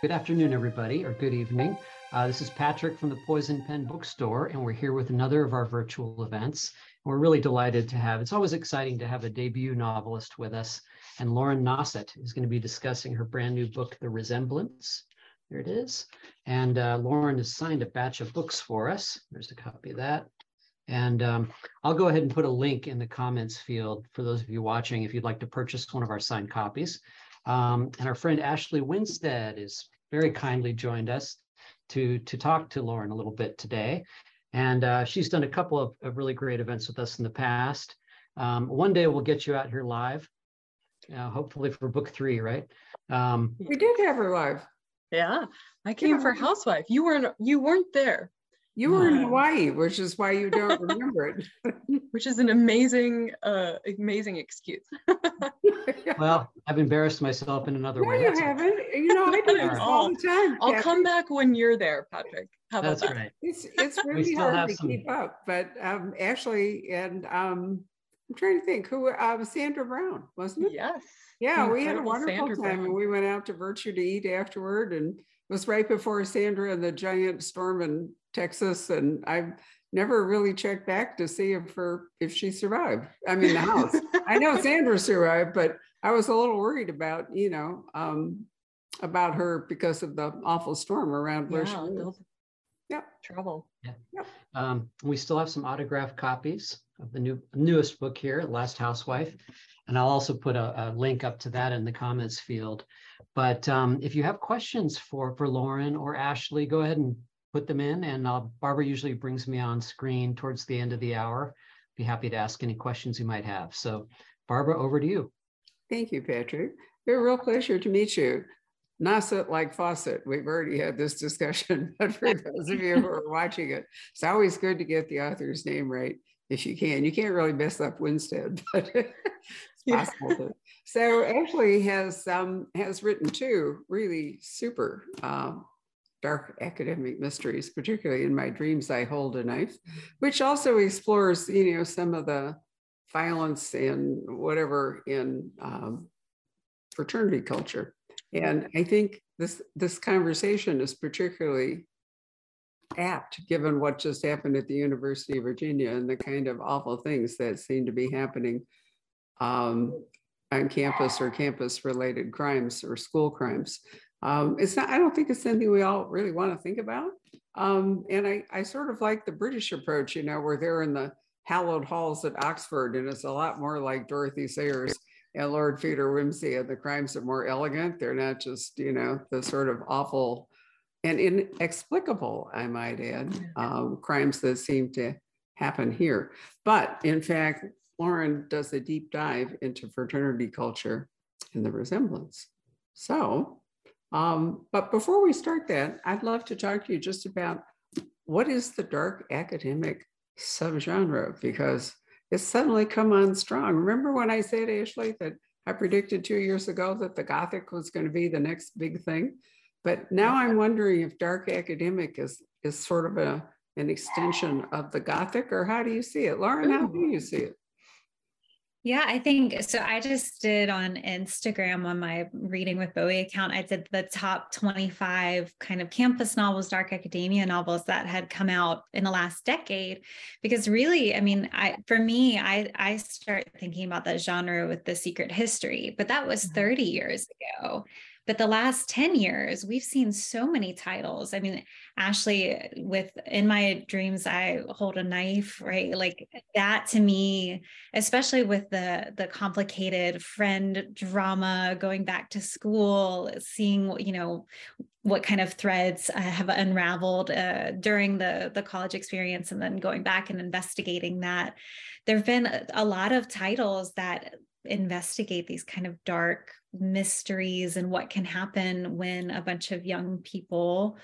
Good afternoon, everybody, or good evening. Uh, this is Patrick from the Poison Pen Bookstore, and we're here with another of our virtual events. We're really delighted to have, it's always exciting to have a debut novelist with us, and Lauren Nossett is going to be discussing her brand new book, The Resemblance. There it is. And uh, Lauren has signed a batch of books for us. There's a copy of that. And um, I'll go ahead and put a link in the comments field for those of you watching if you'd like to purchase one of our signed copies. Um, and our friend Ashley Winstead is very kindly joined us to, to talk to Lauren a little bit today. And uh, she's done a couple of, of, really great events with us in the past. Um, one day we'll get you out here live, uh, hopefully for book three, right? Um, we did have her live. Yeah, I came yeah. for Housewife. You weren't. You weren't there. You were in Hawaii, which is why you don't remember it. which is an amazing, uh, amazing excuse. well, I've embarrassed myself in another way. no, way. you haven't. You know, I do this all the time. I'll Kathy. come back when you're there, Patrick. How That's that? right. It's it's really hard to some... keep up, but um, actually, and um, I'm trying to think who uh, Sandra Brown wasn't it? Yes. Yeah, we had a wonderful Sandra time, Brown. and we went out to Virtu to eat afterward, and it was right before Sandra and the giant storm in Texas, and I've never really checked back to see if her if she survived. I mean, the house. I know Sandra survived, but I was a little worried about you know um, about her because of the awful storm around where yeah, she was. Yep. Trouble. Yeah. Yep. Um, we still have some autographed copies of the new newest book here, Last Housewife. And I'll also put a, a link up to that in the comments field. But um, if you have questions for, for Lauren or Ashley, go ahead and put them in. And uh, Barbara usually brings me on screen towards the end of the hour. Be happy to ask any questions you might have. So Barbara, over to you. Thank you, Patrick. It's a real pleasure to meet you. Nossett like faucet. We've already had this discussion, but for those of you who are watching it, it's always good to get the author's name right if you can. You can't really mess up Winstead, but it's possible yeah. So Ashley has um, has written two really super um, dark academic mysteries, particularly in my dreams I hold a knife, which also explores you know some of the violence and whatever in um, fraternity culture. And I think this this conversation is particularly apt given what just happened at the University of Virginia and the kind of awful things that seem to be happening um, on campus or campus related crimes or school crimes. Um, it's not, I don't think it's something we all really want to think about. Um, and I, I sort of like the British approach, you know, where they're in the hallowed halls at Oxford, and it's a lot more like Dorothy Sayers and Lord Peter Wimsey, and the crimes are more elegant. They're not just, you know, the sort of awful and inexplicable, I might add, um, crimes that seem to happen here. But in fact, Lauren does a deep dive into fraternity culture and the resemblance. So, um, but before we start that, I'd love to talk to you just about what is the dark academic subgenre because it's suddenly come on strong. Remember when I said, Ashley, that I predicted two years ago that the Gothic was going to be the next big thing? But now I'm wondering if dark academic is is sort of a an extension of the Gothic, or how do you see it, Lauren? How do you see it? Yeah, I think so. I just did on Instagram on my Reading with Bowie account, I did the top 25 kind of campus novels, dark academia novels that had come out in the last decade. Because really, I mean, I for me, I I start thinking about that genre with the secret history, but that was mm-hmm. 30 years ago. But the last 10 years, we've seen so many titles. I mean, Ashley, with In My Dreams, I Hold a Knife, right? Like that to me, especially with the the complicated friend drama going back to school, seeing, you know, what kind of threads have unraveled uh, during the the college experience and then going back and investigating that there have been a lot of titles that investigate these kind of dark mysteries and what can happen when a bunch of young people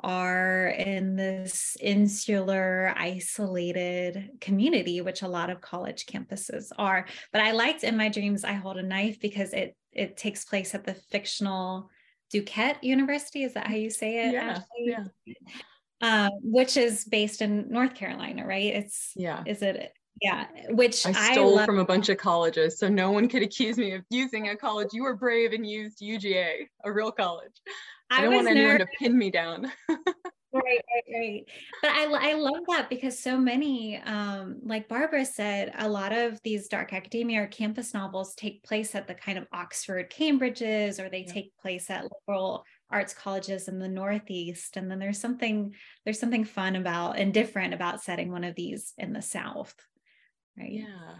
are in this insular, isolated community, which a lot of college campuses are. But I liked in my dreams, I hold a knife because it it takes place at the fictional Duquette University. Is that how you say it? Yeah. yeah. Uh, which is based in North Carolina, right? It's yeah. Is it yeah, which I stole I from a bunch of colleges, so no one could accuse me of using a college. You were brave and used UGA, a real college. I, I don't want anyone to pin me down. right right right but i i love that because so many um like barbara said a lot of these dark academia or campus novels take place at the kind of oxford cambridges or they yeah. take place at liberal arts colleges in the northeast and then there's something there's something fun about and different about setting one of these in the south right yeah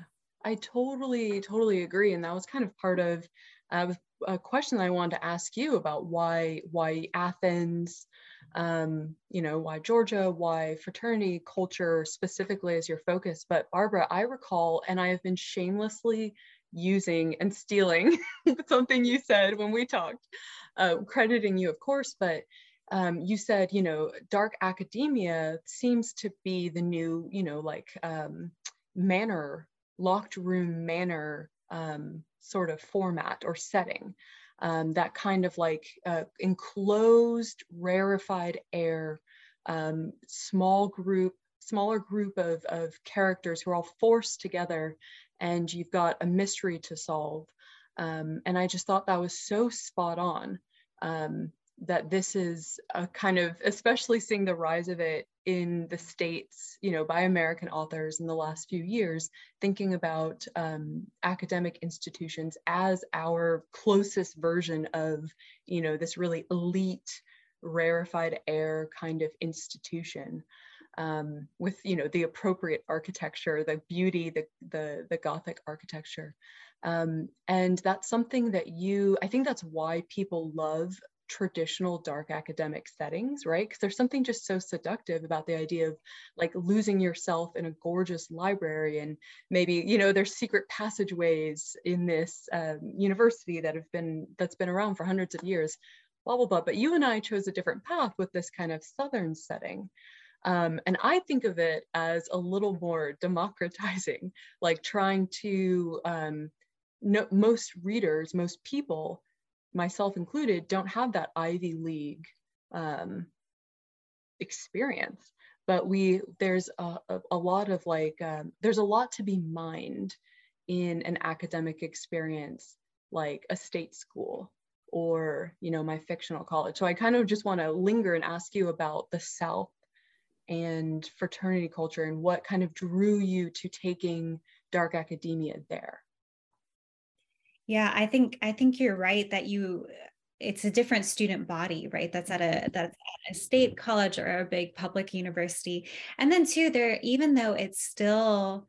i totally totally agree and that was kind of part of uh, a question that i wanted to ask you about why why athens um, you know, why Georgia, why fraternity culture specifically as your focus. But Barbara, I recall, and I have been shamelessly using and stealing something you said when we talked, uh, crediting you, of course, but um, you said, you know, dark academia seems to be the new, you know, like um, manor, locked room manner um, sort of format or setting um, that kind of like uh, enclosed, rarefied air, um, small group, smaller group of, of characters who are all forced together and you've got a mystery to solve. Um, and I just thought that was so spot on. Um, that this is a kind of, especially seeing the rise of it in the States, you know, by American authors in the last few years, thinking about um, academic institutions as our closest version of, you know, this really elite, rarefied air kind of institution. Um, with you know the appropriate architecture, the beauty, the the, the Gothic architecture, um, and that's something that you. I think that's why people love traditional dark academic settings, right? Because there's something just so seductive about the idea of like losing yourself in a gorgeous library and maybe, you know, there's secret passageways in this um, university that have been, that's been around for hundreds of years, blah, blah, blah. But you and I chose a different path with this kind of Southern setting. Um, and I think of it as a little more democratizing, like trying to, um, no, most readers, most people myself included, don't have that Ivy League um, experience. But we there's a, a, lot of like um, there's a lot to be mined in an academic experience like a state school or you know my fictional college. So I kind of just want to linger and ask you about the South and fraternity culture and what kind of drew you to taking dark academia there. Yeah, I think I think you're right that you it's a different student body, right? That's at a mm-hmm. that's at a state college or a big public university. And then too, there, even though it's still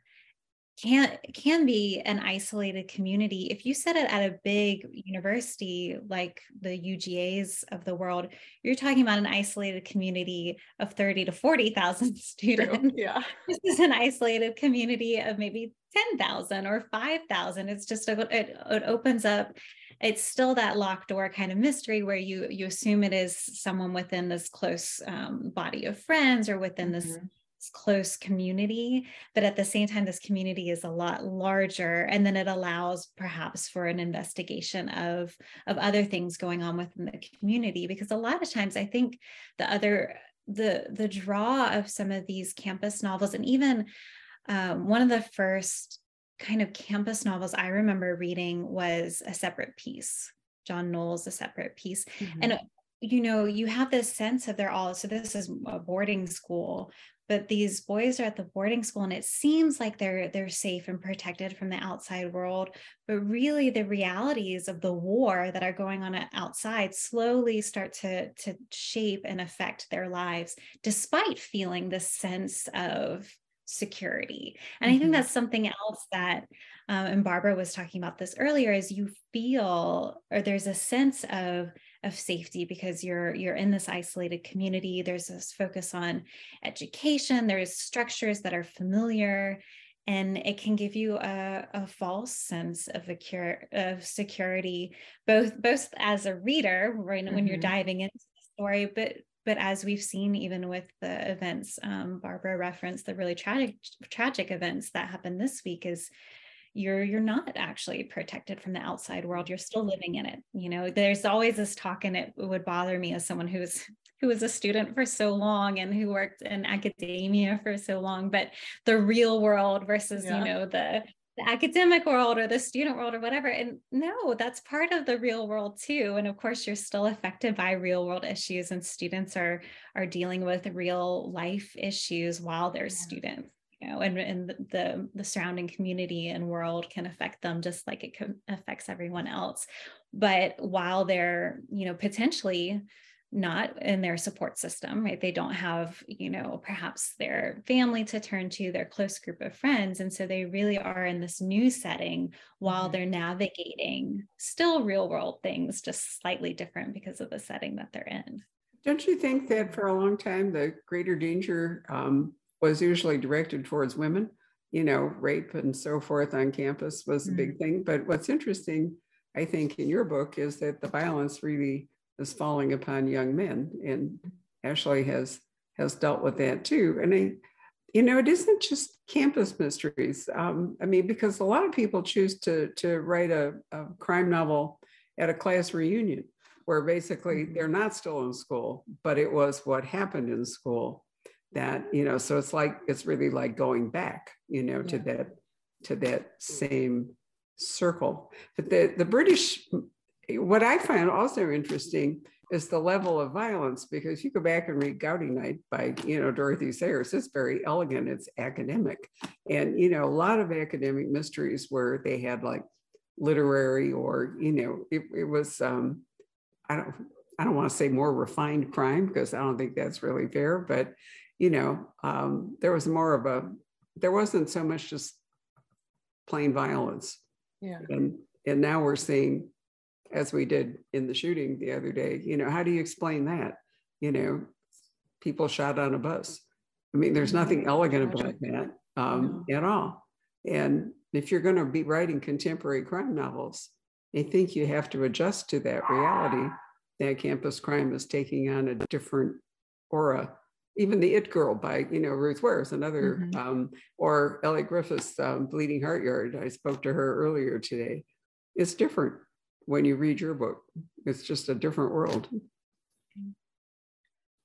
can can be an isolated community if you set it at a big university like the UGAs of the world you're talking about an isolated community of 30 to 40,000 students True. yeah this is an isolated community of maybe 10,000 or 5,000 it's just a, it, it opens up it's still that locked door kind of mystery where you you assume it is someone within this close um, body of friends or within mm-hmm. this close community. But at the same time this community is a lot larger and then it allows perhaps for an investigation of of other things going on within the community. Because a lot of times i think the other the the draw of some of these campus novels and even um, one of the first kind of campus novels i remember reading was a separate Piece, john knowles a separate peace mm-hmm. and you know you have this sense of they're all so this is a boarding school but these boys are at the boarding school and it seems like they're they're safe and protected from the outside world but really the realities of the war that are going on outside slowly start to to shape and affect their lives despite feeling this sense of security and mm-hmm. i think mm-hmm. that's something else that um, and barbara was talking about this earlier is you feel or there's a sense of of safety because you're you're in this isolated community there's this focus on education there's structures that are familiar and it can give you a, a false sense of a cure of security both both as a reader right mm-hmm. when you're mm-hmm. diving into the story but but as we've seen even with the events um, barbara referenced the really tragic tragic events that happened this week is you're you're not actually protected from the outside world. You're still living in it you know? There's always this talk and it would bother me as someone who's who was a student for so long and who worked in academia for so long but the real world versus yeah. you know the the academic world or the student world or whatever. And no, that's part of the real world too. And of course, you're still affected by real world issues, and students are are dealing with real life issues while they're yeah. students. You know, and, and the the surrounding community and world can affect them just like it affects everyone else. But while they're, you know, potentially not in their support system, right? They don't have, you know, perhaps their family to turn to, their close group of friends. And so they really are in this new setting while mm-hmm. they're navigating still real world things, just slightly different because of the setting that they're in. Don't you think that for a long time, the greater danger um, was usually directed towards women? You know, rape and so forth on campus was mm-hmm. a big mm-hmm. thing. But what's interesting, I think, in your book is that the violence really is falling upon young men. And Ashley has has dealt with that too. And I, you know, it isn't just campus mysteries. Um, I mean, because a lot of people choose to to write a, a crime novel at a class reunion where basically mm-hmm. they're not still in school, but it was what happened in school that, you know, so it's like it's really like going back, you know, yeah. to that to that same circle. But the the British what I find also interesting is the level of violence because you go back and read Gaudy Night by you know Dorothy Sayers. It's very elegant. It's academic, and you know a lot of academic mysteries where they had like literary or you know it, it was um, I don't I don't want to say more refined crime because I don't think that's really fair, but you know um, there was more of a there wasn't so much just plain violence. Yeah. And and now we're seeing as we did in the shooting the other day. You know, how do you explain that? You know, people shot on a bus. I mean, there's nothing elegant about that um, at all. And if you're going to be writing contemporary crime novels, I think you have to adjust to that reality that campus crime is taking on a different aura. Even the It Girl by you know Ruth Ware is another, mm-hmm. um, or Elly Griffiths um, Bleeding Heart Yard. I spoke to her earlier today. It's different when you read your book. It's just a different world.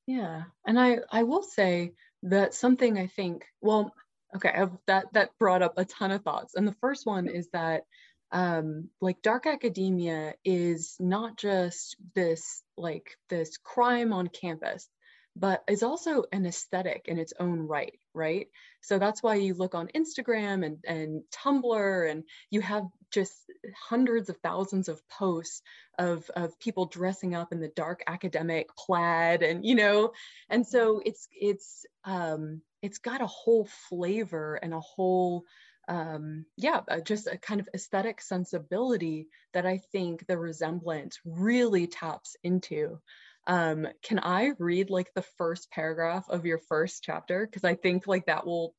Yeah, and I I will say that something I think well okay I've, that that brought up a ton of thoughts, and the first one is that um, like dark academia is not just this like this crime on campus but is also an aesthetic in its own right, right? So that's why you look on Instagram and, and Tumblr and you have just hundreds of thousands of posts of, of people dressing up in the dark academic plaid and, you know, and so it's, it's, um, it's got a whole flavor and a whole, um, yeah, uh, just a kind of aesthetic sensibility that I think the resemblance really taps into. Um, can I read like the first paragraph of your first chapter? Because I think like that will,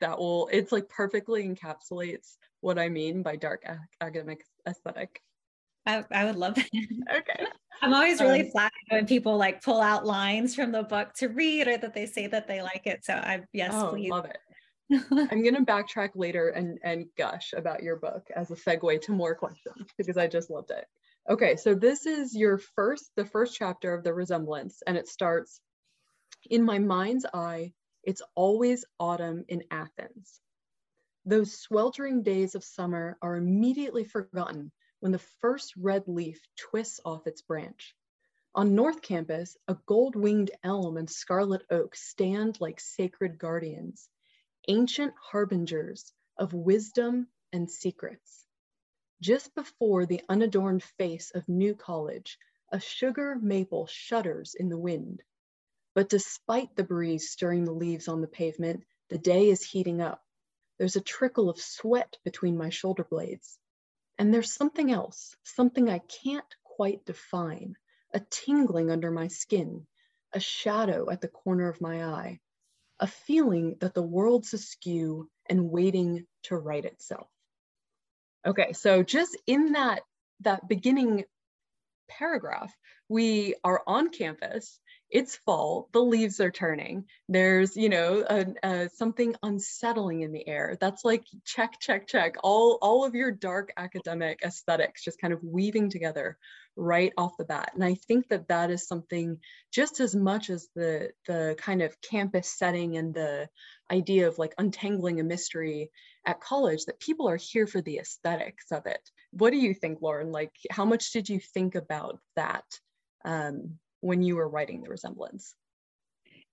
that will, it's like perfectly encapsulates what I mean by dark academic aesthetic. I, I would love that. Okay. I'm always really um, flattered when people like pull out lines from the book to read or that they say that they like it. So I yes, oh, please. Love it. I'm gonna backtrack later and and gush about your book as a segue to more questions because I just loved it. Okay, so this is your first, the first chapter of the resemblance, and it starts, in my mind's eye, it's always autumn in Athens. Those sweltering days of summer are immediately forgotten when the first red leaf twists off its branch. On North Campus, a gold-winged elm and scarlet oak stand like sacred guardians, ancient harbingers of wisdom and secrets. Just before the unadorned face of New College, a sugar maple shudders in the wind. But despite the breeze stirring the leaves on the pavement, the day is heating up. There's a trickle of sweat between my shoulder blades. And there's something else, something I can't quite define, a tingling under my skin, a shadow at the corner of my eye, a feeling that the world's askew and waiting to right itself. Okay, so just in that, that beginning paragraph, we are on campus, it's fall, the leaves are turning, there's, you know, a, a, something unsettling in the air. That's like check, check, check, all, all of your dark academic aesthetics just kind of weaving together right off the bat. And I think that that is something just as much as the, the kind of campus setting and the idea of like untangling a mystery at college that people are here for the aesthetics of it. What do you think, Lauren? Like, how much did you think about that um, when you were writing The Resemblance?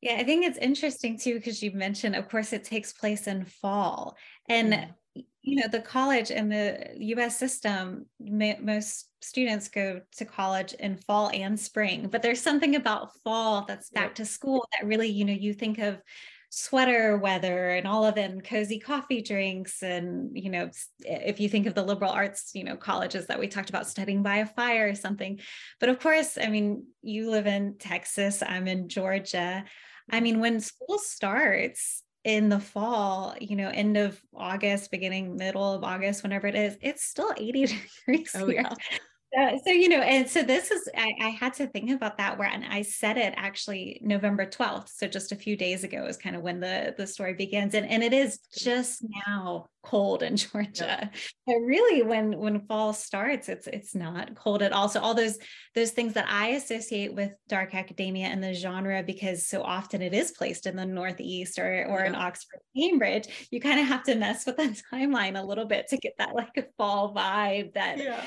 Yeah, I think it's interesting too, because you mentioned, of course, it takes place in fall. And mm you know the college and the us system may, most students go to college in fall and spring but there's something about fall that's back to school that really you know you think of sweater weather and all of them cozy coffee drinks and you know if you think of the liberal arts you know colleges that we talked about studying by a fire or something but of course i mean you live in texas i'm in georgia i mean when school starts in the fall, you know, end of August, beginning middle of August, whenever it is, it's still 80 degrees oh, here. Yeah. Uh, so you know and so this is I, I, had to think about that where and i said it actually november 12th so just a few days ago is kind of when the the story begins and and it is just now cold in Georgia. But really when when fall starts, it's it's not cold at all. So all those those things that I associate with dark academia and the genre, because so often it is placed in the Northeast or or yeah. in Oxford, Cambridge, you kind of have to mess with the timeline a little bit to get that like a fall vibe that yeah.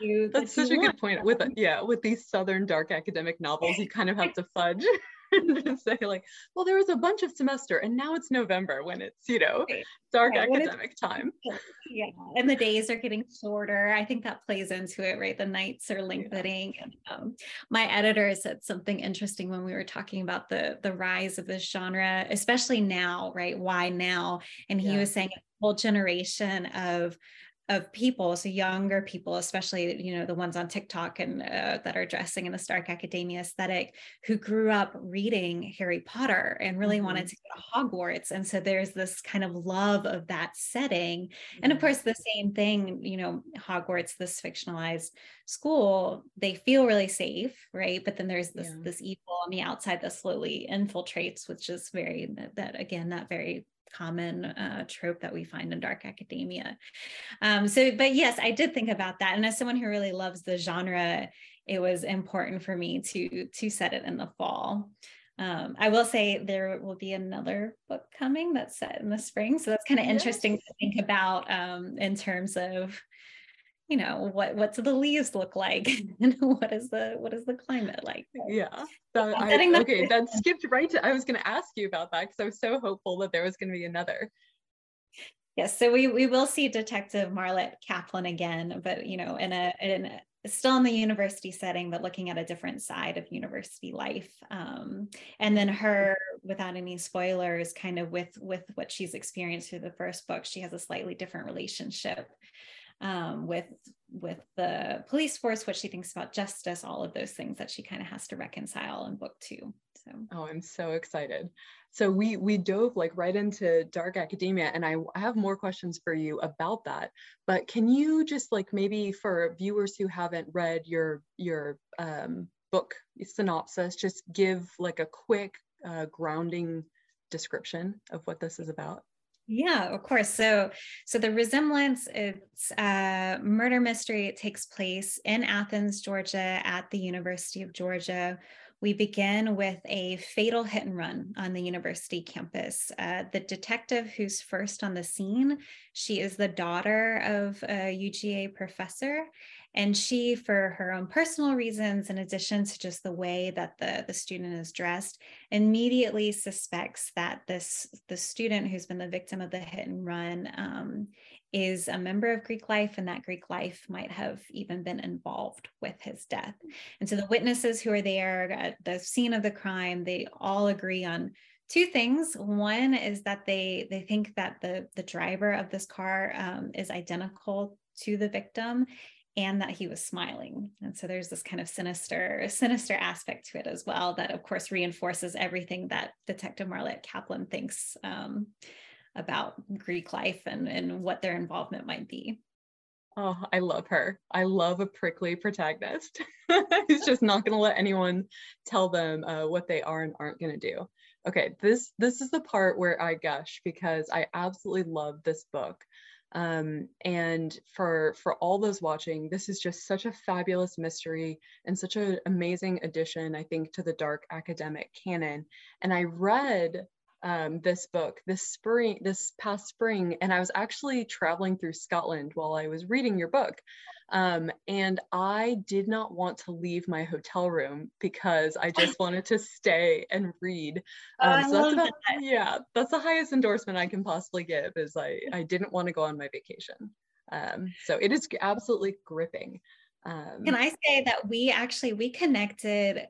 You, That's that such a want. good point. With yeah, with these southern dark academic novels, you kind of have to fudge. and say like, well, there was a bunch of semester and now it's November when it's, you know, dark yeah, academic time. Yeah. And the days are getting shorter. I think that plays into it, right? The nights are lengthening. Yeah. Um, my editor said something interesting when we were talking about the the rise of this genre, especially now, right? Why now? And he yeah. was saying a whole generation of of people so younger people especially you know the ones on tiktok and uh, that are dressing in the stark academia aesthetic who grew up reading harry potter and really mm-hmm. wanted to go to hogwarts and so there's this kind of love of that setting mm-hmm. and of course the same thing you know hogwarts this fictionalized school they feel really safe right but then there's this yeah. this evil on the outside that slowly infiltrates which is very that, that again that very common uh, trope that we find in dark academia. Um, so, but yes, I did think about that. And as someone who really loves the genre, it was important for me to to set it in the fall. Um, I will say there will be another book coming that's set in the spring. So that's kind of interesting to think about um, in terms of you know what what do the leaves look like? And what is the what is the climate like? Yeah that, I, okay that skipped right to i was going to ask you about that because i was so hopeful that there was going to be another. Yes so we we will see detective Marlitt kaplan again but you know in a in a, still in the university setting but looking at a different side of university life um, and then her without any spoilers kind of with with what she's experienced through the first book she has a slightly different relationship um, with with the police force, what she thinks about justice, all of those things that she kind of has to reconcile in book two. So oh, I'm so excited. So we we dove like right into dark academia, and I have more questions for you about that. But can you just like maybe for viewers who haven't read your your um, book synopsis, just give like a quick uh, grounding description of what this is about? Yeah, of course. So, so the resemblance, it's a murder mystery. It takes place in Athens, Georgia, at the University of Georgia. We begin with a fatal hit and run on the university campus. Uh, the detective who's first on the scene, she is the daughter of a UGA professor, and she, for her own personal reasons, in addition to just the way that the, the student is dressed, immediately suspects that this the student who's been the victim of the hit and run um, is a member of Greek life, and that Greek life might have even been involved with his death. And so the witnesses who are there at the scene of the crime, they all agree on two things. One is that they they think that the the driver of this car um, is identical to the victim and that he was smiling. And so there's this kind of sinister, sinister aspect to it as well that of course reinforces everything that Detective Marlitt Kaplan thinks um, about Greek life and, and what their involvement might be. Oh, I love her. I love a prickly protagonist. He's just not going to let anyone tell them uh, what they are and aren't going to do. Okay, this this is the part where I gush because I absolutely love this book. Um, and for for all those watching, this is just such a fabulous mystery and such an amazing addition, I think, to the dark academic canon. And I read um, this book this spring, this past spring, and I was actually traveling through Scotland while I was reading your book. Um, and I did not want to leave my hotel room because I just wanted to stay and read. Oh, Um, so that's about, that. yeah, that's the highest endorsement I can possibly give is I, I didn't want to go on my vacation. Um, so it is absolutely gripping. Um, Can I say that we actually we connected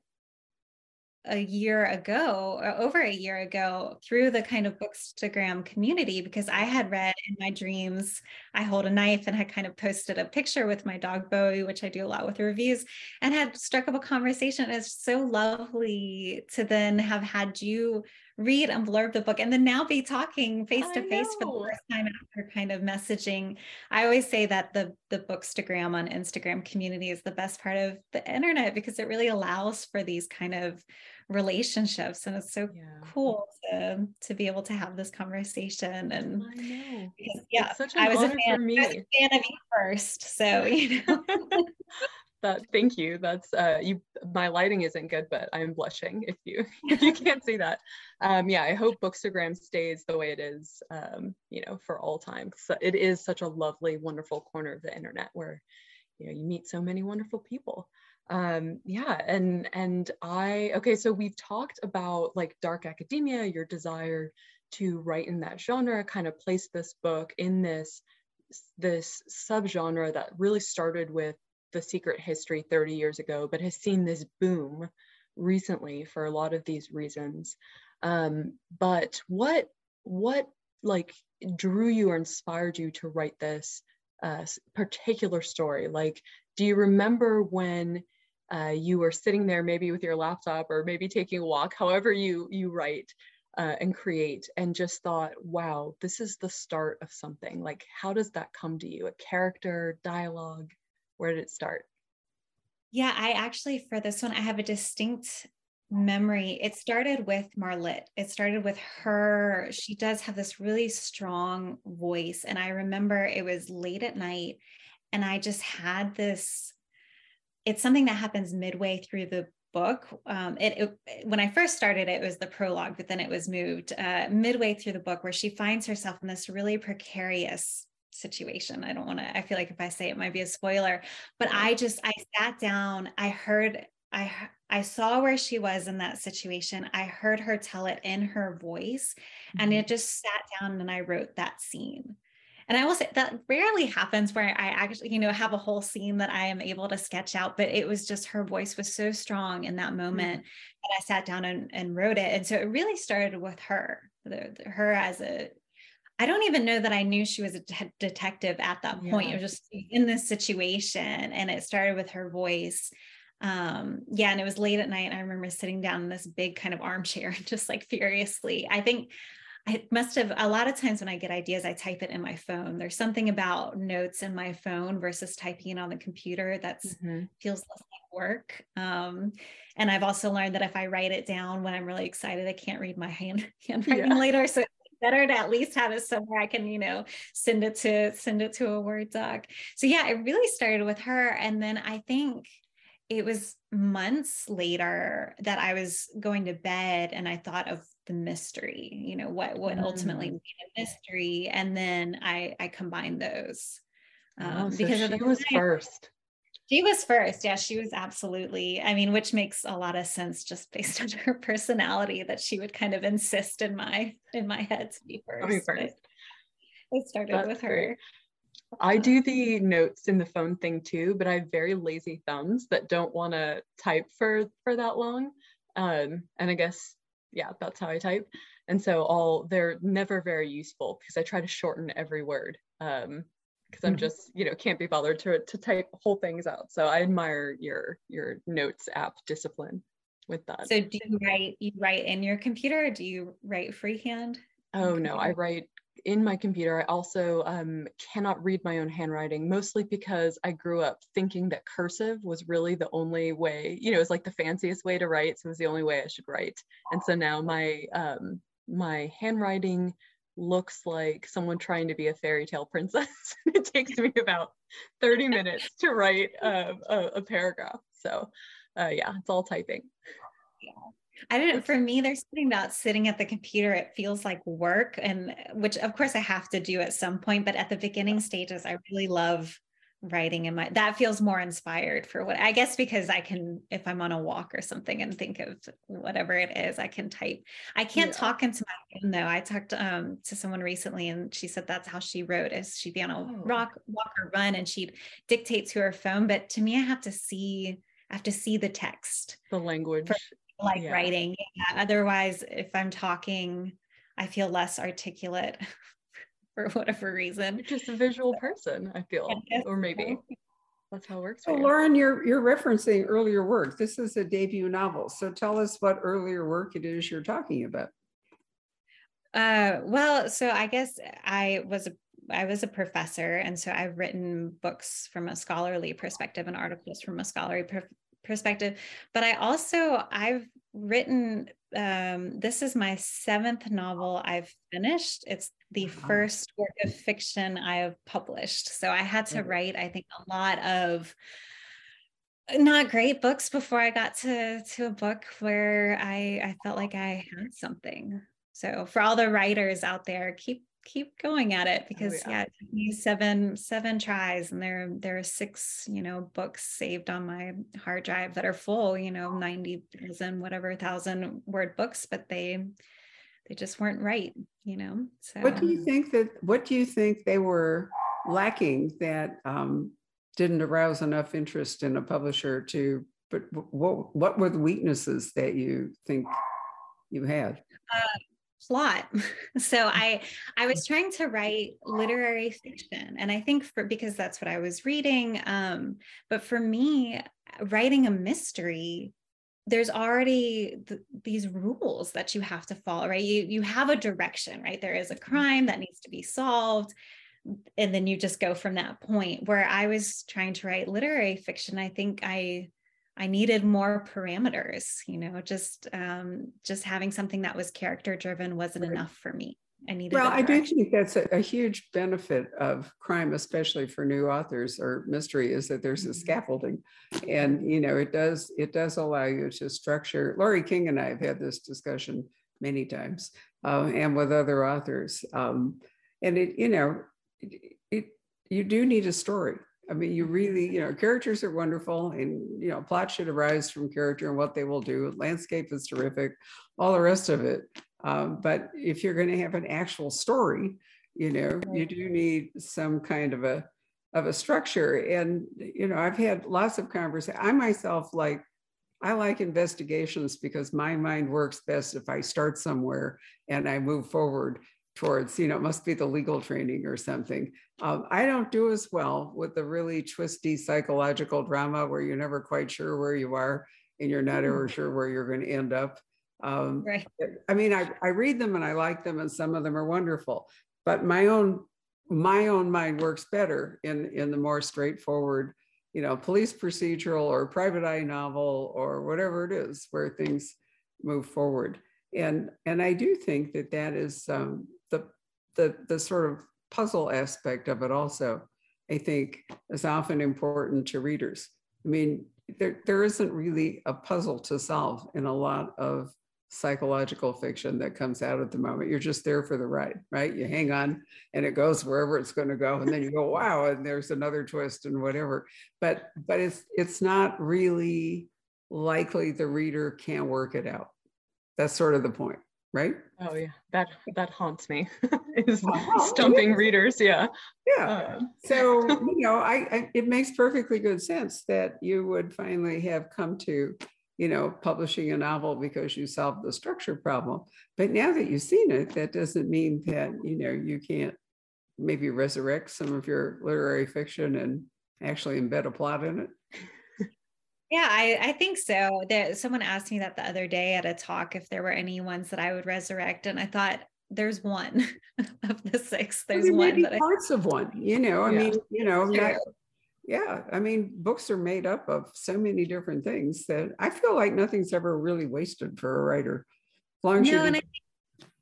a year ago uh, over a year ago through the kind of bookstagram community because I had read in my dreams I hold a knife and had kind of posted a picture with my dog Bowie which I do a lot with reviews and had struck up a conversation it's so lovely to then have had you read and blurb the book and then now be talking face to face for the first time after kind of messaging I always say that the the bookstagram on Instagram community is the best part of the internet because it really allows for these kind of relationships and it's so Yeah. cool to to be able to have this conversation and I know. because, yeah I was a honor for fan, I was me. a fan of you first so you know that thank you. That's uh you my lighting isn't good but i'm blushing if you if you can't see that. Um yeah i hope bookstagram stays the way it is um you know for all time so it is such a lovely wonderful corner of the internet where you know you meet so many wonderful people. Um yeah and and i okay so we've talked about like dark academia your desire to write in that genre kind of place this book in this this subgenre that really started with the secret history 30 years ago, but has seen this boom recently for a lot of these reasons. Um, but what what like drew you or inspired you to write this uh, particular story? Like, do you remember when uh, you were sitting there, maybe with your laptop or maybe taking a walk, however you you write uh, and create, and just thought, "Wow, this is the start of something." Like, how does that come to you? A character, dialogue? Where did it start? Yeah, I actually, for this one, I have a distinct memory. It started with Marlitt. It started with her. She does have this really strong voice. And I remember it was late at night, and I just had this. It's something that happens midway through the book. Um, it, it when I first started, it was the prologue, but then it was moved uh, midway through the book where she finds herself in this really precarious situation. I don't want to, I feel like if I say it might be a spoiler, but I just, I sat down, I heard, I, I saw where she was in that situation. I heard her tell it in her voice and Mm-hmm. it just sat down and I wrote that scene. And I will say that rarely happens where I actually, you know, have a whole scene that I am able to sketch out, but it was just her voice was so strong in that moment that I sat down and, and wrote it. And so it really started with her, the, the- her as a, I don't even know that I knew she was a de- detective at that point. Yeah. It was just in this situation and it started with her voice. Um, yeah, and it was late at night. And I remember sitting down in this big kind of armchair just like furiously. I think I must have a lot of times when I get ideas, I type it in my phone. There's something about notes in my phone versus typing it on the computer that's Mhm. feels less like work. Um, and I've also learned that if I write it down when I'm really excited, I can't read my hand handwriting Yeah. later. So better to at least have it somewhere I can, you know, send it to send it to a Word doc. So yeah, it really started with her. And then I think it was months later that I was going to bed and I thought of the mystery, you know, what what ultimately Mm. made a mystery. And then I I combined those. Oh, Um, so because she of the was time. first. She was first. Yeah, she was absolutely. I mean, which makes a lot of sense just based on her personality that she would kind of insist in my in my head to be first. But first. It started That's with great. her. I Uh, do the notes in the phone thing too, but I have very lazy thumbs that don't want to type for for that long. Um, and I guess yeah, that's how I type. And so all they're never very useful because I try to shorten every word. Um, because I'm Mhm. just you know can't be bothered to to type whole things out. So I admire your your notes app discipline with that. So do you write you write in your computer or do you write freehand? Oh no, I write in my computer. I also um, cannot read my own handwriting, mostly because I grew up thinking that cursive was really the only way, you know, it's like the fanciest way to write. So it was the only way I should write. And so now my um, my handwriting looks like someone trying to be a fairy tale princess. it takes me about 30 minutes to write uh, a, a paragraph. So uh, yeah, it's all typing. Yeah. I didn't, for me, there's something about sitting at the computer. It feels like work, and which of course I have to do at some point. But at the beginning stages, I really love writing in my that feels more inspired for what I guess because I can if I'm on a walk or something and think of whatever it is I can type I can't yeah. talk into my phone though I talked um, to someone recently and she said that's how she wrote is she'd be on a oh. rock walk or run and she'd dictate to her phone but to me I have to see I have to see the text the language like yeah. writing yeah. otherwise if I'm talking I feel less articulate for whatever reason. Just a visual person, I feel, or maybe that's how it works. So, Lauren, you're you're referencing earlier work. This is a debut novel. So, tell us what earlier work it is you're talking about. Uh, well, so I guess I was a I was a professor, and so I've written books from a scholarly perspective and articles from a scholarly per- perspective. But I also I've written um, this is my seventh novel I've finished. It's the uh-huh. first work of fiction I have published. So I had to mm. write, I think, a lot of uh, not great books before I got to to a book where I I felt like I had something. So for all the writers out there, keep keep going at it oh, because oh, yeah. yeah, it took me seven seven tries and there there are six you know books saved on my hard drive that are full you know 90,000 whatever thousand word books but they they just weren't right you know so. What do you think that what do you think they were lacking that um, didn't arouse enough interest in a publisher to but what what were the weaknesses that you think you had? Uh, plot. So i i was trying to write literary fiction and i think for because that's what i was reading um but for me writing a mystery there's already th- these rules that you have to follow right you you have a direction right there is a mm-hmm. crime that needs to be solved and then you just go from that point where i was trying to write literary fiction i think i I needed more parameters, you know, just um, just having something that was character driven wasn't right. enough for me. I needed. Well, I do think that's a, a, huge benefit of crime, especially for new authors or mystery, is that there's a mm-hmm. scaffolding, and you know, it does it does allow you to structure. Laurie King and I have had this discussion many times, uh, and with other authors, um, and it you know, it, it you do need a story I mean, you really, you know, characters are wonderful and, you know, plot should arise from character and what they will do. Landscape is terrific, all the rest of it. Um, but if you're going to have an actual story, you know, you do need some kind of a, of a structure. And, you know, I've had lots of conversations. I myself like, I like investigations because my mind works best if I start somewhere and I move forward towards, you know, it must be the legal training or something. Um, I don't do as well with the really twisty psychological drama where you're never quite sure where you are and you're not ever mm. sure where you're going to end up. Um, right. I mean, I, I read them and I like them, and some of them are wonderful. But my own my own mind works better in in the more straightforward, you know, police procedural or private eye novel or whatever it is where things move forward. And and I do think that that is um, the, the sort of puzzle aspect of it also, I think, is often important to readers. I mean, there, there isn't really a puzzle to solve in a lot of psychological fiction that comes out at the moment. You're just there for the ride, right? You hang on and it goes wherever it's going to go. And then you go, wow, and there's another twist and whatever. But but it's it's not really likely the reader can't work it out. That's sort of the point right? Oh yeah, that that haunts me. is stumping readers, yeah. Yeah. Uh, so you know, I, I, it makes perfectly good sense that you would finally have come to, you know, publishing a novel because you solved the structure problem. But now that you've seen it, that doesn't mean that you know you can't maybe resurrect some of your literary fiction and actually embed a plot in it. Yeah, I, I think so. That someone asked me that the other day at a talk if there were any ones that I would resurrect, and I thought there's one of the six. There's there one. But parts I, of one. You know, I yeah, mean, you know, not, yeah. I mean, books are made up of so many different things that I feel like nothing's ever really wasted for a writer. As long as no, you.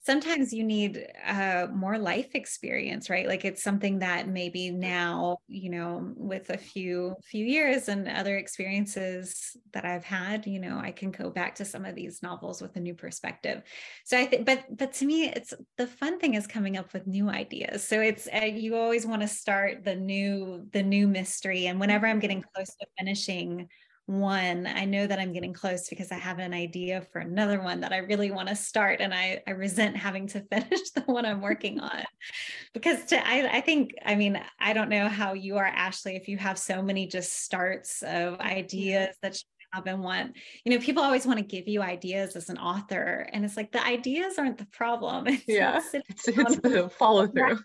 Sometimes you need uh, more life experience right? Like it's something that maybe now you know with a few few years and other experiences that i've had you know i can go back to some of these novels with a new perspective. So i think but but to me it's the fun thing is coming up with new ideas. So it's uh, you always want to start the new the new mystery. And whenever i'm getting close to finishing one, I know that I'm getting close because I have an idea for another one that I really want to start. And I, I resent having to finish the one I'm working on. because to I, I think, I mean, I don't know how you are, Ashley, if you have so many just starts of ideas that you have and want, you know, people always want to give you ideas as an author. And it's like the ideas aren't the problem. It's yeah. It's, it's the follow through.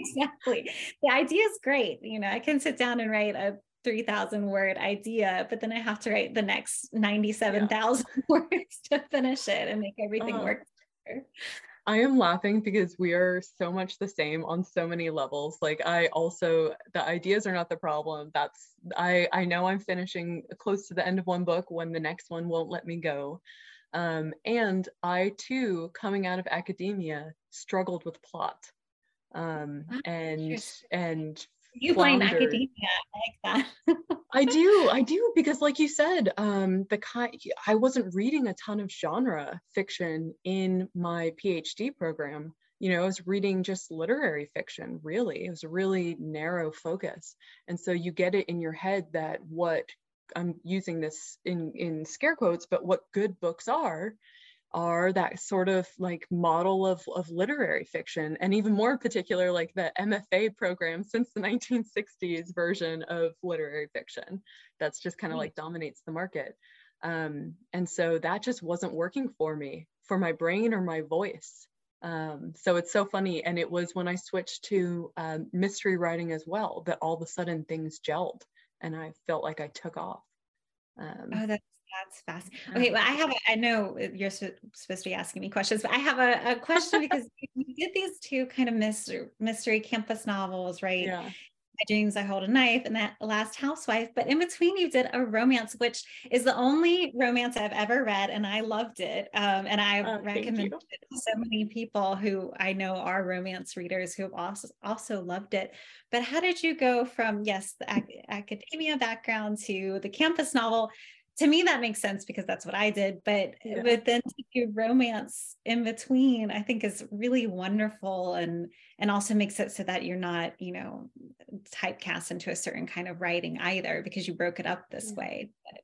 exactly. The idea is great. You know, I can sit down and write a 3000 word idea but then i have to write the next 97000 yeah. words to finish it and make everything uh, work I am laughing because we are so much the same on so many levels. Like I also the ideas are not the problem. That's I I know I'm finishing close to the end of one book when the next one won't let me go. Um, and I too, coming out of academia, struggled with plot. Um, and and you blame academia. I like that. I do i do because like you said um the kind i wasn't reading a ton of genre fiction in my phd program. You know i was reading just literary fiction really. It was a really narrow focus. And so you get it in your head that what i'm using this in in scare quotes but what good books are are that sort of like model of, of literary fiction and even more in particular like the mfa program since the 1960s version of literary fiction that's just kind of like dominates the market. Um, and so that just wasn't working for me for my brain or my voice. Um, so it's so funny and it was when i switched to um, mystery writing as well that all of a sudden things gelled and i felt like i took off. Um, oh, that's that's fast. Okay, well, I have, a, I know you're supposed to be asking me questions, but I have a, a question because you did these two kind of mystery, mystery campus novels, right? Yeah. My dreams, I hold a knife, and that last housewife. But in between, you did a romance, which is the only romance I've ever read, and I loved it. Um, and I oh, recommend it to so many people who I know are romance readers who have also also loved it. But how did you go from yes, the ac- academia background to the campus novel? To me that makes sense because that's what I did. But yeah. but then to do romance in between, I think is really wonderful and and also makes it so that you're not, you know, typecast into a certain kind of writing either because you broke it up this yeah. way. But,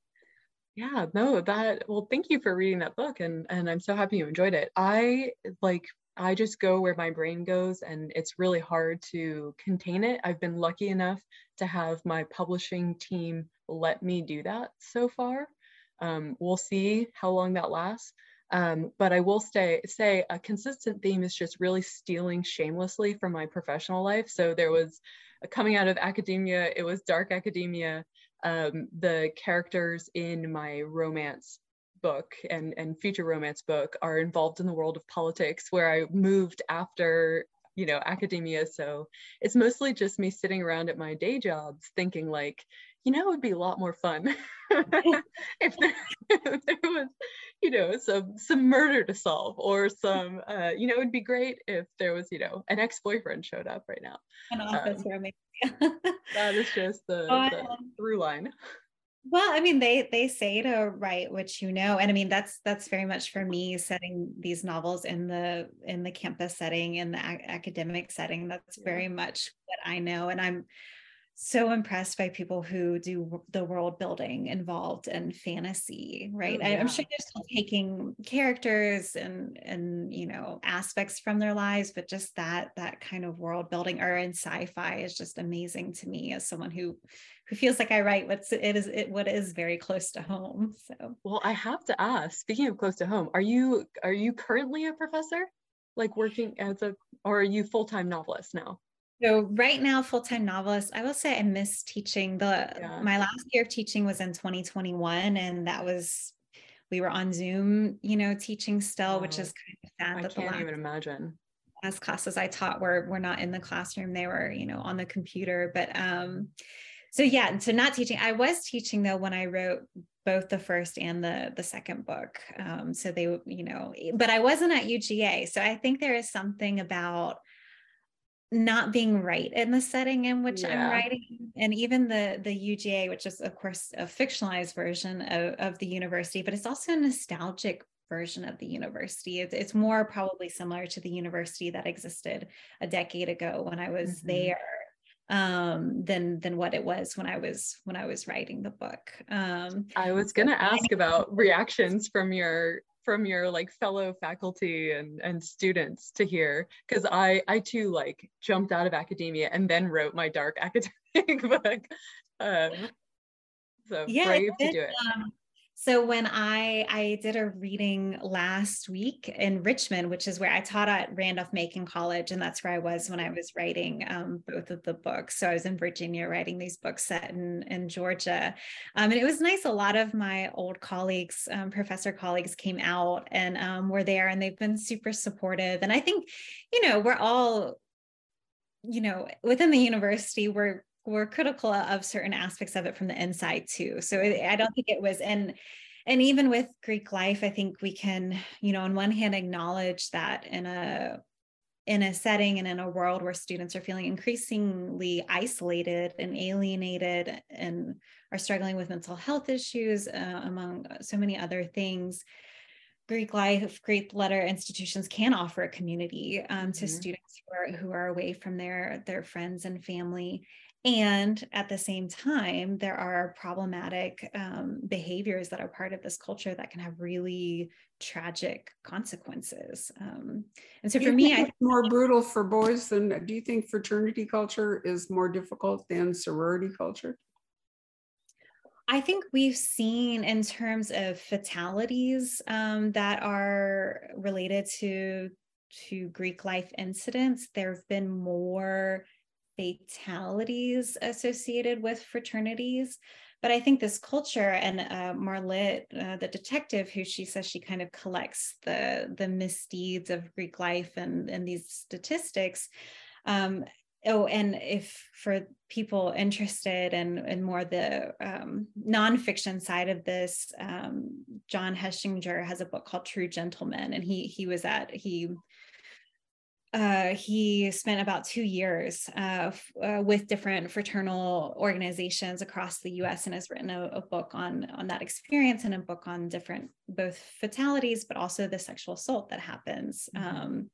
yeah, no, that well, thank you for reading that book and and I'm so happy you enjoyed it. I like I just go where my brain goes and it's really hard to contain it. I've been lucky enough to have my publishing team let me do that so far. Um, we'll see how long that lasts. Um, but I will stay, say a consistent theme is just really stealing shamelessly from my professional life. So there was coming out of academia, it was dark academia. Um, the characters in my romance book and, and future romance book are involved in the world of politics where I moved after you know academia so it's mostly just me sitting around at my day jobs thinking like you know it would be a lot more fun if, there, if, there, was you know some some murder to solve or some uh, you know it would be great if there was you know an ex-boyfriend showed up right now. An office um, romance that is just the, the through line. Well, I mean, they they say to write what you know, and I mean that's that's very much for me setting these novels in the in the campus setting in the a- academic setting. That's very much what I know, and I'm so impressed by people who do the world building involved in fantasy right? Oh, yeah. I, am sure they're still taking characters and and you know aspects from their lives but just that that kind of world building or in sci-fi is just amazing to me as someone who who feels like i write what's it is it what is very close to home so. Well i have to ask speaking of close to home are you are you currently a professor? Like working as a or are you full-time novelist now so right now, full-time novelist, I will say I miss teaching. The yeah. my last year of teaching was in 2021, and that was we were on Zoom, you know, teaching still, wow. which is kind of sad. I that can't even imagine. As classes I taught were were not in the classroom; they were, you know, on the computer. But um, so yeah, so not teaching. I was teaching though when I wrote both the first and the the second book. Um, so they, you know, but I wasn't at UGA, so I think there is something about not being right in the setting in which yeah. I'm writing, and even the the UGA, which is of course a fictionalized version of, of the university, but it's also a nostalgic version of the university. It's, it's more probably similar to the university that existed a decade ago when I was mm-hmm. there um than than what it was when i was when i was writing the book um i was going to ask about reactions from your from your like fellow faculty and and students to hear because i i too like jumped out of academia and then wrote my dark academic book. Um so yeah, brave to do it. um, so when I I did a reading last week in Richmond, which is where I taught at Randolph Macon College, and that's where I was when I was writing um, both of the books. So I was in Virginia writing these books set in in Georgia, um, and it was nice. A lot of my old colleagues, um, professor colleagues, came out and um, were there, and they've been super supportive. And I think, you know, we're all you know within the university we're we're critical of certain aspects of it from the inside too. So I don't think it was and and even with Greek life, I think we can, you know, on one hand acknowledge that in a in a setting and in a world where students are feeling increasingly isolated and alienated and are struggling with mental health issues uh, among so many other things greek life greek letter institutions can offer a community um, to mm-hmm. students who are, who are away from their their friends and family and at the same time, there are problematic um, behaviors that are part of this culture that can have really tragic consequences. Um, and so for me, I more brutal for boys than do you think fraternity culture is more difficult than sorority culture? I think we've seen in terms of fatalities um, that are related to to Greek life incidents, there have been more fatalities associated with fraternities. But I think this culture and uh, Marlitt, uh, the detective, who she says she kind of collects the the misdeeds of Greek life and and these statistics. Um, oh, and if for people interested in, in more the um, nonfiction side of this, um, John Hechinger has a book called True Gentlemen, and he he was at he uh, he spent about two years uh, f- uh, with different fraternal organizations across the U.S. and has written a, a, book on on that experience and a book on different both fatalities, but also the sexual assault that happens mm-hmm. um,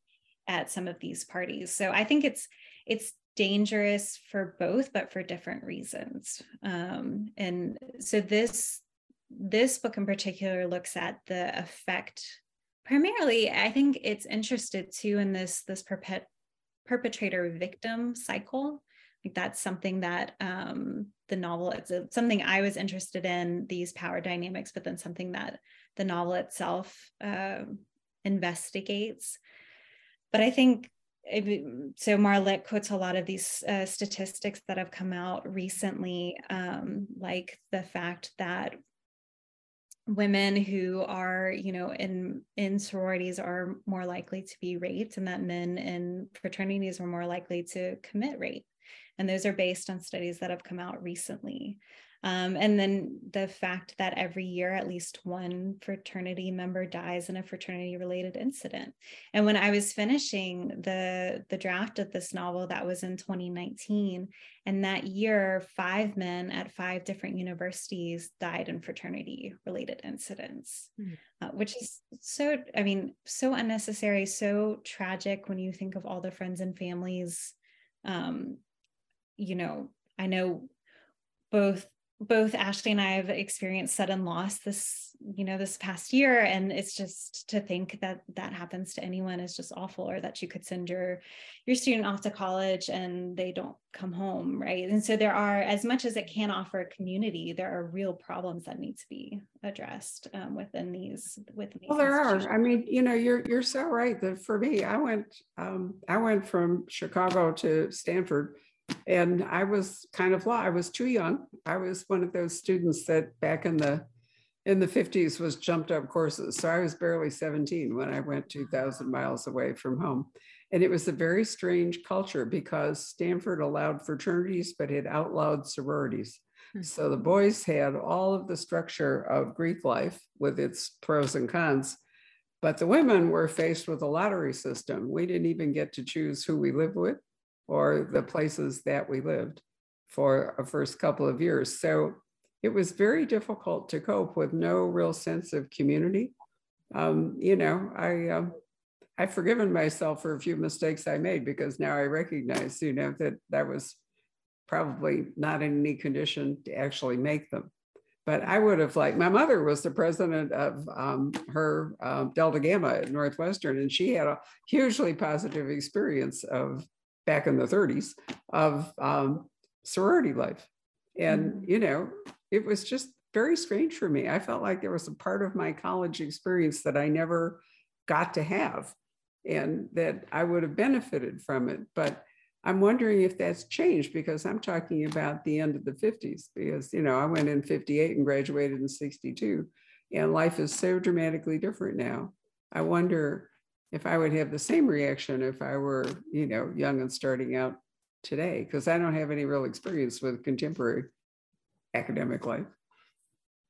at some of these parties. So I think it's it's dangerous for both, but for different reasons. Um, and so this this book in particular looks at the effect primarily i think it's interested too in this this perpet perpetrator victim cycle. Like that's something that um, the novel it's a, something i was interested in these power dynamics but then something that the novel itself uh, investigates. But i think so Marlitt quotes a lot of these uh, statistics that have come out recently, um, like the fact that women who are you know in in sororities are more likely to be raped and that men in fraternities are more likely to commit rape. And those are based on studies that have come out recently um, and then the fact that every year at least one fraternity member dies in a fraternity related incident. And when I was finishing the, the draft of this novel, that was in 2019. And that year, five men at five different universities died in fraternity related incidents, mm. uh, which is so, I mean, so unnecessary, so tragic when you think of all the friends and families. Um, you know, I know both both Ashley and I have experienced sudden loss this, you know, this past year. And it's just to think that that happens to anyone is just awful, or that you could send your your student off to college and they don't come home, right? And so there are, as much as it can offer a community, there are real problems that need to be addressed um, within these. Within these well, there are. I mean, you know, you're you're so right that for me, I went um, I went from Chicago to Stanford and I was kind of law. I was too young. I was one of those students that back in the in the 50s was jumped up courses. So I was barely 17 when I went 2,000 miles away from home. And it was a very strange culture because Stanford allowed fraternities, but it outlawed sororities. Hmm. So the boys had all of the structure of Greek life with its pros and cons, but the women were faced with a lottery system. We didn't even get to choose who we lived with or the places that we lived for a first couple of years. So it was very difficult to cope with no real sense of community. Um, you know, I um, I've forgiven myself for a few mistakes I made because now I recognize, you know, that that was probably not in any condition to actually make them. But I would have liked, my mother was the president of um, her um, Delta Gamma at Northwestern, and she had a hugely positive experience of back in the 30s of um, sorority life. And, mm-hmm. you know, it was just very strange for me. I felt like there was a part of my college experience that I never got to have and that I would have benefited from it. But I'm wondering if that's changed because I'm talking about the end of the 50s, because, you know, I went in 58 and graduated in 62, and life is so dramatically different now. I wonder if I would have the same reaction if I were, you know, young and starting out today, because I don't have any real experience with contemporary academic life.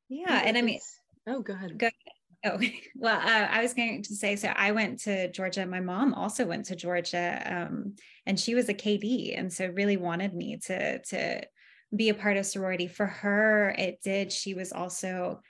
Yeah. And I mean, oh, go ahead. Go, ahead. Oh, well, uh, I was going to say, so I went to Georgia. My mom also went to Georgia, um, and she was a KD, and so really wanted me to to be a part of sorority. For her, it did. She was also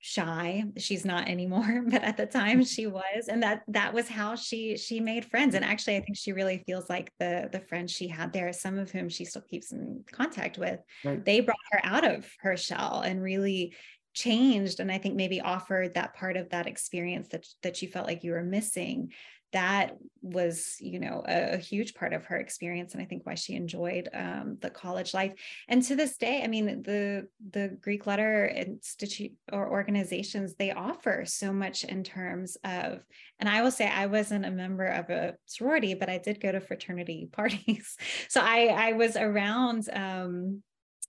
shy. She's not anymore, but at the time she was, and that that was how she she made friends. And actually, I think she really feels like the the friends she had there, some of whom she still keeps in contact with, right. they brought her out of her shell and really changed and i think maybe offered that part of that experience that that you felt like you were missing that was you know a, a huge part of her experience and i think why she enjoyed um, the college life. And to this day i mean the the greek letter institute or organizations they offer so much in terms of and i will say i wasn't a member of a sorority but i did go to fraternity parties. So i i was around um,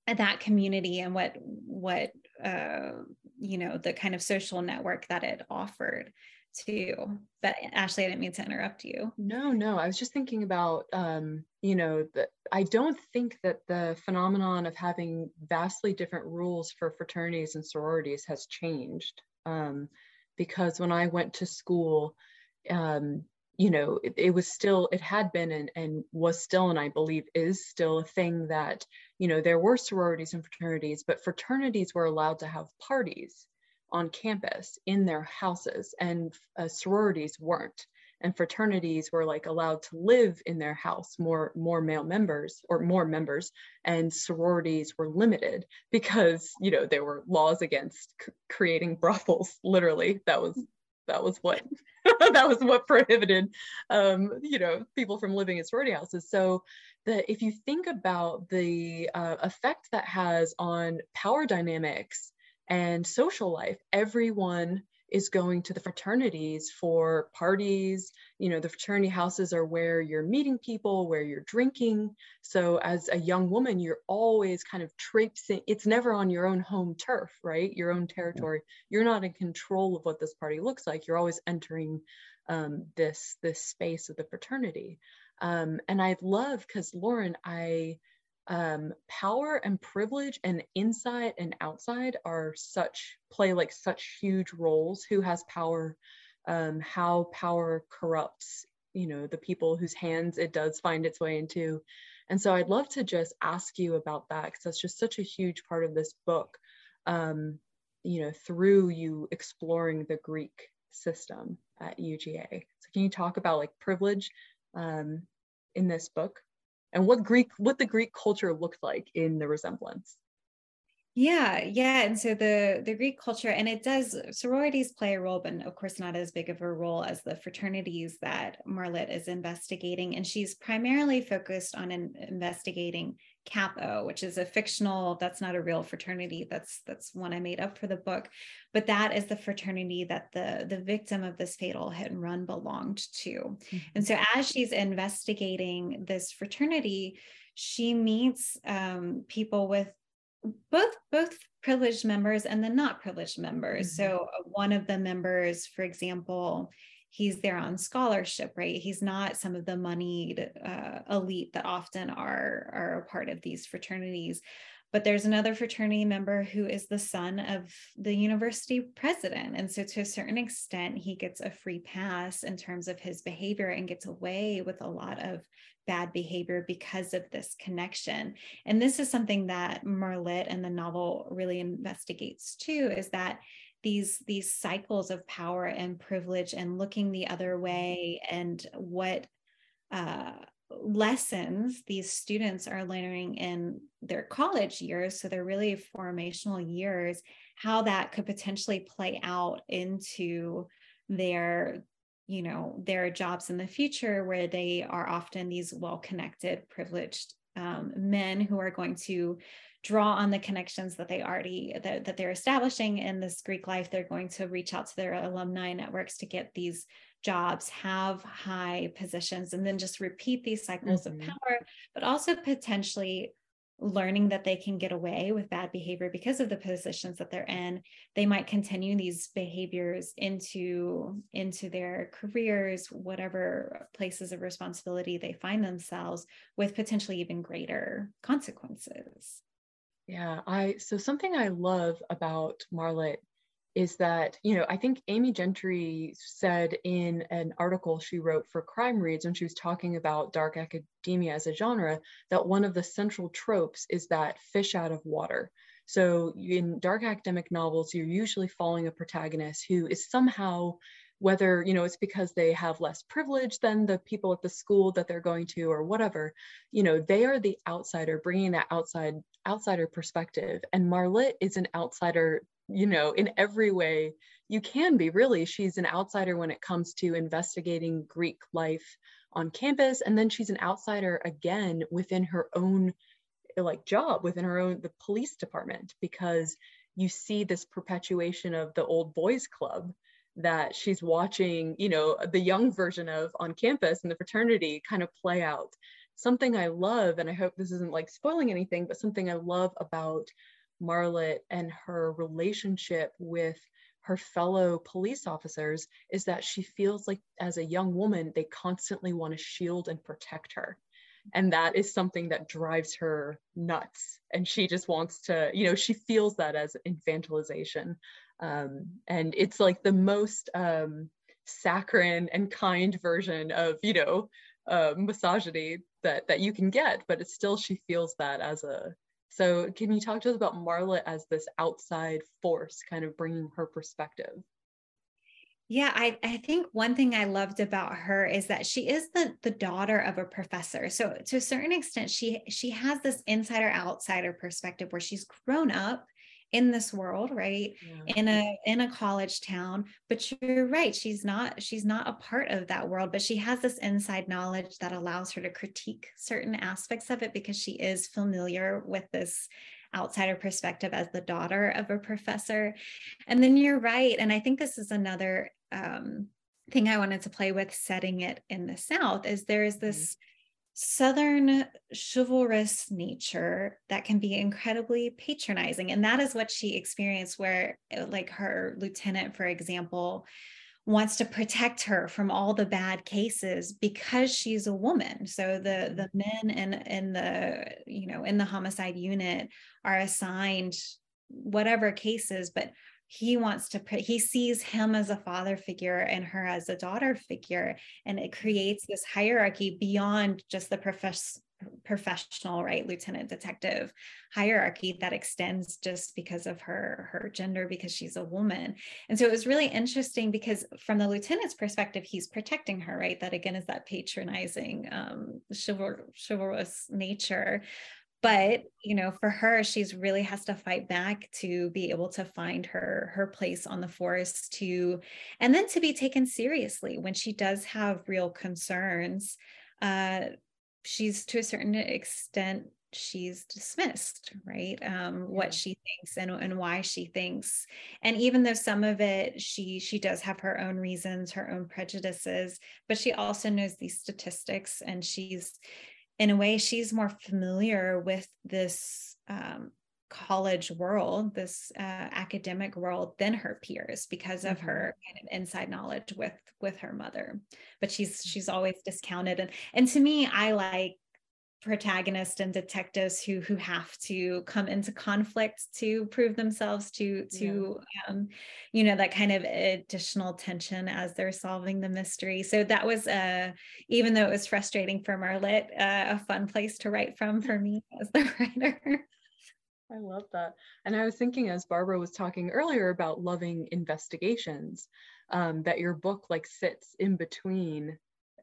that community and what what uh, you know the kind of social network that it offered too but ashley i didn't mean to interrupt you. No no i was just thinking about um you know i don't think that the phenomenon of having vastly different rules for fraternities and sororities has changed um because when i went to school um you know it, it was still it had been and, and was still and i believe is still a thing that you know, there were sororities and fraternities, but fraternities were allowed to have parties on campus in their houses, and uh, sororities weren't. And fraternities were like allowed to live in their house, more more male members or more members, and sororities were limited because you know there were laws against c- creating brothels. Literally, that was that was what that was what prohibited um, you know people from living in sorority houses so that if you think about the uh, effect that has on power dynamics and social life everyone is going to the fraternities for parties. You know, the fraternity houses are where you're meeting people, where you're drinking. So as a young woman, you're always kind of traipsing. It's never on your own home turf, right? Your own territory. You're not in control of what this party looks like. You're always entering um, this this space of the fraternity. Um, and I love because Lauren, I um, power and privilege and inside and outside are such play like such huge roles. Who has power? Um, how power corrupts, you know, the people whose hands it does find its way into. And so I'd love to just ask you about that because that's just such a huge part of this book. Um, you know, through you exploring the Greek system at UGA. So can you talk about like privilege um, in this book? And what Greek, what the Greek culture looked like in the resemblance. Yeah, yeah. And so the the Greek culture, and it does sororities play a role, but of course not as big of a role as the fraternities that Marlitt is investigating. And she's primarily focused on in, investigating Kappa, which is a fictional, that's not a real fraternity. That's that's one I made up for the book. But that is the fraternity that the, the victim of this fatal hit and run belonged to. Mm-hmm. And so as she's investigating this fraternity, she meets um, people with both both privileged members and the not privileged members. Mm-hmm. So uh, one of the members, for example, he's there on scholarship, right? He's not some of the moneyed uh, elite that often are are a part of these fraternities. but there's another fraternity member who is the son of the university president. And so, to a certain extent, he gets a free pass in terms of his behavior and gets away with a lot of bad behavior because of this connection. And this is something that Marlitt and the novel really investigates too is that these these cycles of power and privilege and looking the other way and what uh, lessons these students are learning in their college years so they're really formational years how that could potentially play out into their you know there are jobs in the future where they are often these well connected privileged um, men who are going to draw on the connections that they already that, that they're establishing in this greek life they're going to reach out to their alumni networks to get these jobs have high positions and then just repeat these cycles mm-hmm. of power but also potentially learning that they can get away with bad behavior because of the positions that they're in they might continue these behaviors into into their careers whatever places of responsibility they find themselves with potentially even greater consequences. Yeah i so something i love about marlitt is that, you know, I think Amy Gentry said in an article she wrote for Crime Reads when she was talking about dark academia as a genre, that one of the central tropes is that fish out of water. So in dark academic novels, you're usually following a protagonist who is somehow whether you know it's because they have less privilege than the people at the school that they're going to or whatever you know they are the outsider bringing that outside outsider perspective and marlitt is an outsider you know, in every way you can be really. She's an outsider when it comes to investigating Greek life on campus. And then she's an outsider again within her own like job within her own the police department because you see this perpetuation of the old boys club that she's watching you know the young version of on campus and the fraternity kind of play out something i love and i hope this isn't like spoiling anything but something i love about Marlitt and her relationship with her fellow police officers is that she feels like as a young woman they constantly want to shield and protect her. And that is something that drives her nuts. And she just wants to you know she feels that as infantilization. Um, and it's like the most um, saccharine and kind version of you know uh, misogyny that that you can get. But it's still she feels that as a so, can you talk to us about Marla as this outside force, kind of bringing her perspective? Yeah, I, I think one thing I loved about her is that she is the the daughter of a professor. So to a certain extent, she she has this insider outsider perspective where she's grown up in this world right yeah. in a in a college town but you're right she's not she's not a part of that world but she has this inside knowledge that allows her to critique certain aspects of it because she is familiar with this outsider perspective as the daughter of a professor and then you're right and i think this is another um, thing i wanted to play with setting it in the south is there is mm-hmm. Southern chivalrous nature that can be incredibly patronizing. And that is what she experienced, where, uh, like, her lieutenant, for example, wants to protect her from all the bad cases because she's a woman so the the men in in the you know in the homicide unit are assigned whatever cases but he wants to put he sees him as a father figure and her as a daughter figure and it creates this hierarchy beyond just the profess, professional right lieutenant detective hierarchy that extends just because of her her gender because she's a woman. And so it was really interesting because from the lieutenant's perspective he's protecting her right? That again is that patronizing um chival- chivalrous nature but you know for her she's really has to fight back to be able to find her her place on the force to and then to be taken seriously when she does have real concerns uh she's to a certain extent she's dismissed right? Um what she thinks and, and why she thinks. And even though some of it she she does have her own reasons her own prejudices but she also knows these statistics and she's in a way she's more familiar with this um, college world this uh, academic world than her peers because of mm-hmm. her kind of inside knowledge with with her mother. But she's she's always discounted. And and to me i like protagonists and detectives who who have to come into conflict to prove themselves to to yeah. um, you know that kind of additional tension as they're solving the mystery so that was uh even though it was frustrating for marlitt uh, a fun place to write from for me as the writer I love that. And I was thinking as Barbara was talking earlier about loving investigations, um, that your book like sits in between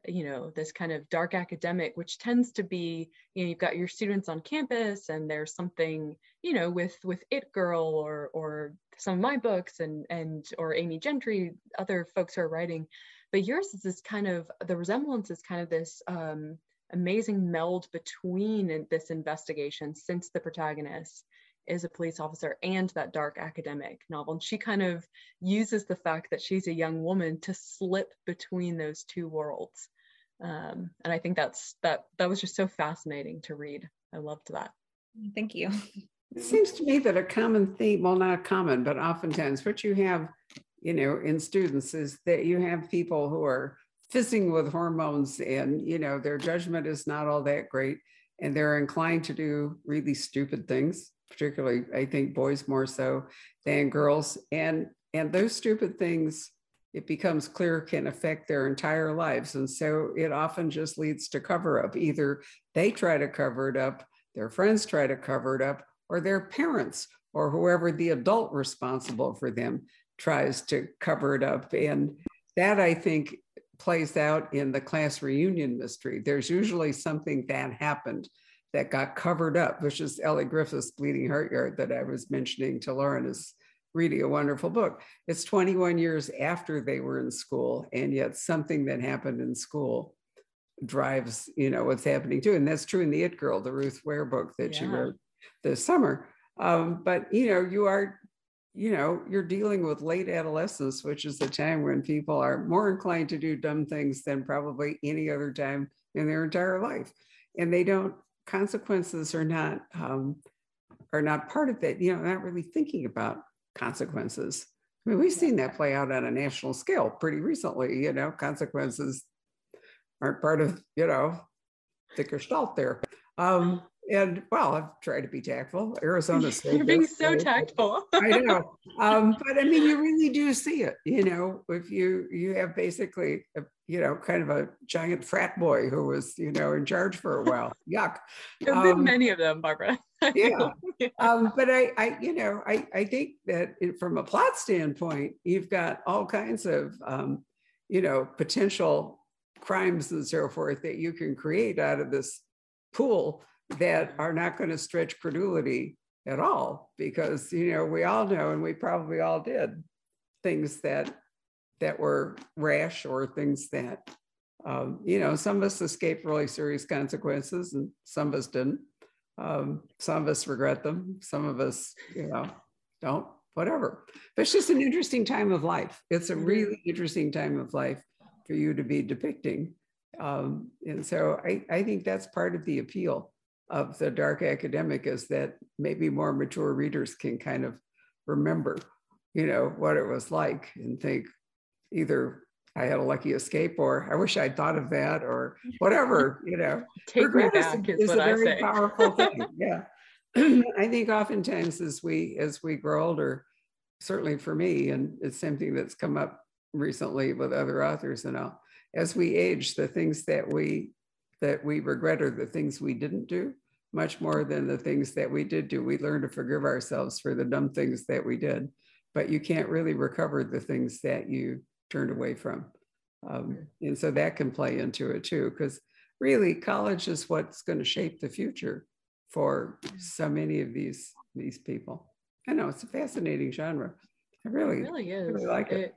you know this kind of dark academic which tends to be you know you've got your students on campus and there's something you know with with it girl or or some of my books and and or amy gentry other folks who are writing but yours is this kind of the resemblance is kind of this um, amazing meld between this investigation since the protagonist is a police officer and that dark academic novel. And she kind of uses the fact that she's a young woman to slip between those two worlds. Um, and I think that's that that was just so fascinating to read. I loved that. Thank you. It seems to me that a common theme, well, not common, but oftentimes what you have, you know, in students is that you have people who are fizzing with hormones and, you know, their judgment is not all that great and they're inclined to do really stupid things particularly I think boys more so than girls. And and those stupid things, it becomes clear can affect their entire lives. And so it often just leads to cover up. Either they try to cover it up, their friends try to cover it up, or their parents or whoever the adult responsible for them tries to cover it up. And that I think plays out in the class reunion mystery. There's usually something that happened that got covered up, which is Elly Griffiths' Bleeding Heart Yard that I was mentioning to Lauren is really a wonderful book. It's 21 years after they were in school, and yet something that happened in school drives, you know, what's happening too. And that's true in the It Girl, the Ruth Ware book that yeah. she wrote this summer. Um, but you know, you are, you know, you're dealing with late adolescence, which is the time when people are more inclined to do dumb things than probably any other time in their entire life. And they don't consequences are not um, are not part of it. You know, not really thinking about consequences. I mean, we've seen that play out on a national scale pretty recently. You know, consequences aren't part of you know the gestalt there. Um, and well, I've tried to be tactful. Arizona State. You're being so tactful. I know, um, but I mean, you really do see it. You know, if you you have basically, a, you know, kind of a giant frat boy who was, you know, in charge for a while. Yuck. There've um, been many of them, Barbara. yeah, um, but I, I, you know, I, I think that from a plot standpoint, you've got all kinds of, um, you know, potential crimes and so forth that you can create out of this pool that are not going to stretch credulity at all because you know we all know and we probably all did things that that were rash or things that um, you know some of us escaped really serious consequences and some of us didn't. Um, some of us regret them some of us you know don't whatever. But it's just an interesting time of life. It's a mm-hmm. really interesting time of life for you to be depicting. Um, and so I, I think that's part of the appeal of the dark academic is that maybe more mature readers can kind of remember, you know, what it was like and think either I had a lucky escape or I wish I'd thought of that or whatever, you know. Take me back is, is a very powerful thing. Yeah. I think oftentimes as we as we grow older, certainly for me, and it's something that's come up recently with other authors and all, as we age, the things that we that we regret are the things we didn't do much more than the things that we did do. We learn to forgive ourselves for the dumb things that we did, but you can't really recover the things that you turned away from. Um, and so that can play into it too, because really college is what's going to shape the future for so many of these these people. I know it's a fascinating genre. I really, it really is. Really like it. it.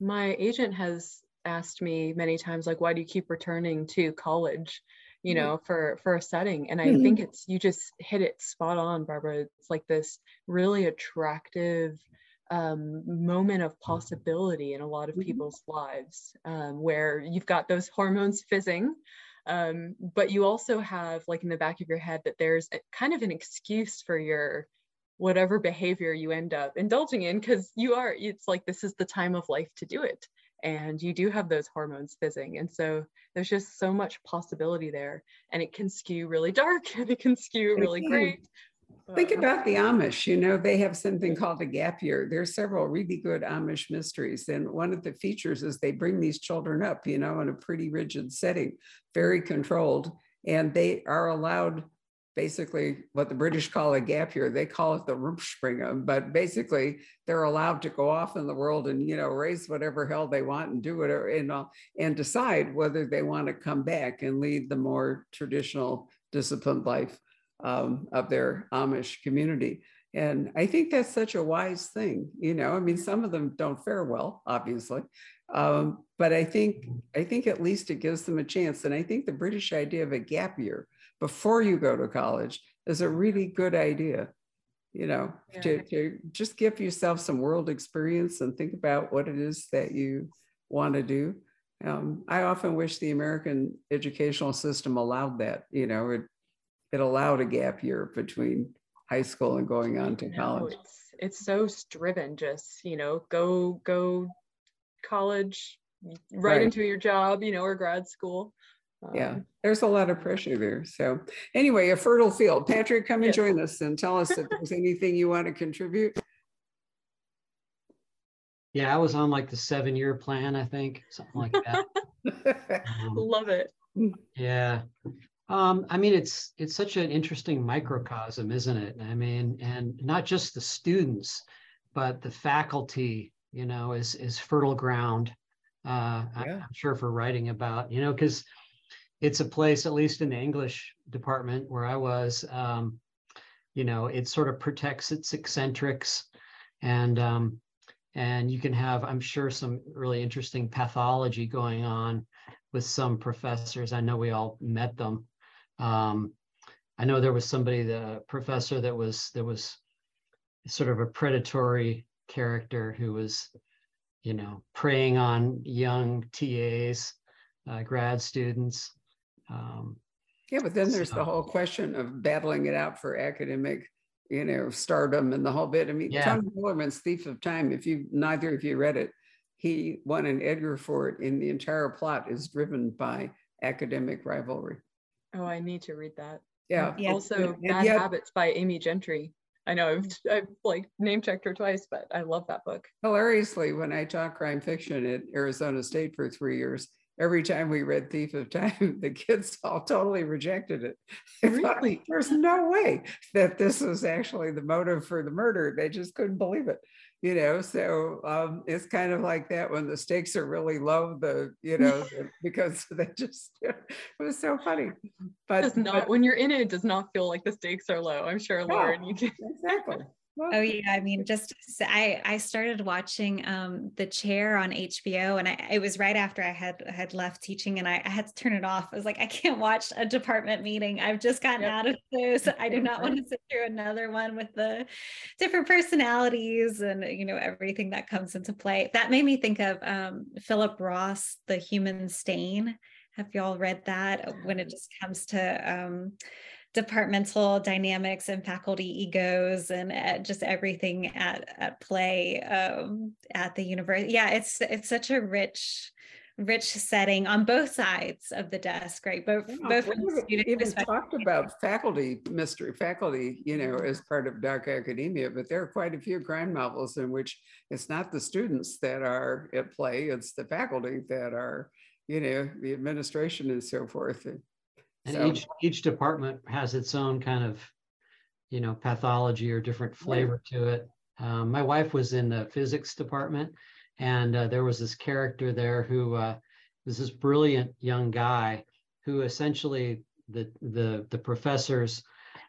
My agent has asked me many times like why do you keep returning to college you mm-hmm. know for for a setting and i mm-hmm. think it's you just hit it spot on barbara it's like this really attractive um, moment of possibility in a lot of mm-hmm. people's lives um, where you've got those hormones fizzing um, but you also have like in the back of your head that there's a, kind of an excuse for your whatever behavior you end up indulging in because you are it's like this is the time of life to do it and you do have those hormones fizzing and so there's just so much possibility there and it can skew really dark and it can skew really great Think about the Amish. You know, they have something called a gap year. There's several really good Amish mysteries. And one of the features is they bring these children up, you know, in a pretty rigid setting, very controlled. And they are allowed basically what the British call a gap year. They call it the Rumspringa, but basically they're allowed to go off in the world and, you know, raise whatever hell they want and do whatever and, uh, and decide whether they want to come back and lead the more traditional disciplined life um, of their Amish community. And I think that's such a wise thing. You know, I mean, some of them don't fare well, obviously, um, but I think I think at least it gives them a chance. And I think the British idea of a gap year before you go to college is a really good idea. You know, yeah. to, to just give yourself some world experience and think about what it is that you want to do. Um, I often wish the American educational system allowed that. You know, it it allowed a gap year between high school and going on to college. No, it's, it's so driven, just, you know, go, go college, right, right. into your job, you know, or grad school. Um, yeah, there's a lot of pressure there. So, anyway, a fertile field. Patrick, come and yes. join us and tell us if there's anything you want to contribute. Yeah, I was on like the seven year plan, I think, something like that. um, Love it. Yeah. Um, I mean, it's it's such an interesting microcosm, isn't it? I mean, and not just the students, but the faculty, you know, is is fertile ground. Uh, yeah. I'm sure for writing about, you know, because it's a place, at least in the English department where I was, um, you know, it sort of protects its eccentrics, and um, and you can have, I'm sure, some really interesting pathology going on with some professors. I know we all met them um, I know there was somebody, the professor that was that was sort of a predatory character who was, you know, preying on young TAs, uh, grad students. Um, yeah, but then there's so, the whole question of battling it out for academic, you know, stardom and the whole bit. I mean, yeah. Tony Hillerman's Thief of Time. If you neither of you read it, he won an Edgar for it, and the entire plot is driven by academic rivalry. Oh, I need to read that. Yeah. yeah. Also, and Bad yet, Habits by Amy Gentry. I know I've, I've like name checked her twice, but I love that book. Hilariously, when I taught crime fiction at Arizona State for three years, every time we read Thief of Time, the kids all totally rejected it. Really? There's no way that this was actually the motive for the murder. They just couldn't believe it you know so um, it's kind of like that when the stakes are really low the you know because they just it was so funny but, does not, but, when you're in it it does not feel like the stakes are low i'm sure lauren you can exactly oh yeah i mean just i i started watching um the chair on hbo and i it was right after i had had left teaching and i, I had to turn it off. I was like i can't watch a department meeting. I've just gotten yep. out of those i do not want to sit through another one with the different personalities and you know everything that comes into play. That made me think of um philip roth the human stain. Have y'all read that when it just comes to um departmental dynamics and faculty egos and uh, just everything at at play um, at the university. Yeah, it's it's such a rich rich setting on both sides of the desk, right? Both yeah, both even, even talked about faculty mystery, faculty, you know, as part of dark academia, but there are quite a few crime novels in which it's not the students that are at play, it's the faculty that are, you know, the administration and so forth. And so, each each department has its own kind of, you know, pathology or different flavor yeah. to it. Um, my wife was in the physics department, and uh, there was this character there who uh, was this brilliant young guy who essentially the the the professors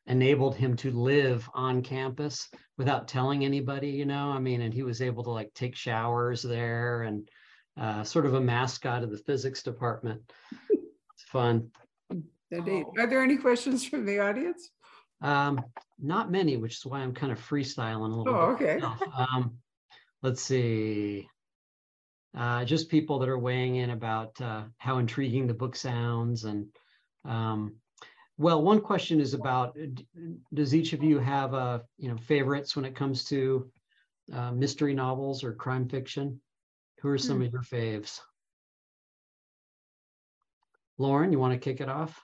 enabled him to live on campus without telling anybody you know i mean and he was able to like take showers there and uh, sort of a mascot of the physics department it's fun Indeed. Oh. Are there any questions from the audience? Um, not many, which is why I'm kind of freestyling a little oh, bit. okay. Um, let's see. Uh, just people that are weighing in about uh, how intriguing the book sounds. And um, well, one question is about, does each of you have uh, you know, favorites when it comes to uh, mystery novels or crime fiction? Who are some Hmm. of your faves? Lauren, you want to kick it off?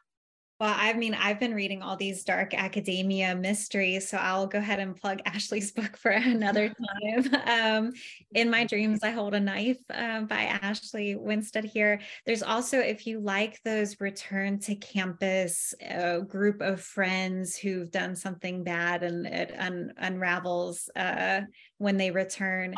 Well, I mean, I've been reading all these dark academia mysteries, so I'll go ahead and plug Ashley's book for another time. Um, in My Dreams, I Hold a Knife uh, by Ashley Winstead here. There's also, if you like those return to campus uh, group of friends who've done something bad and it un- unravels uh, when they return.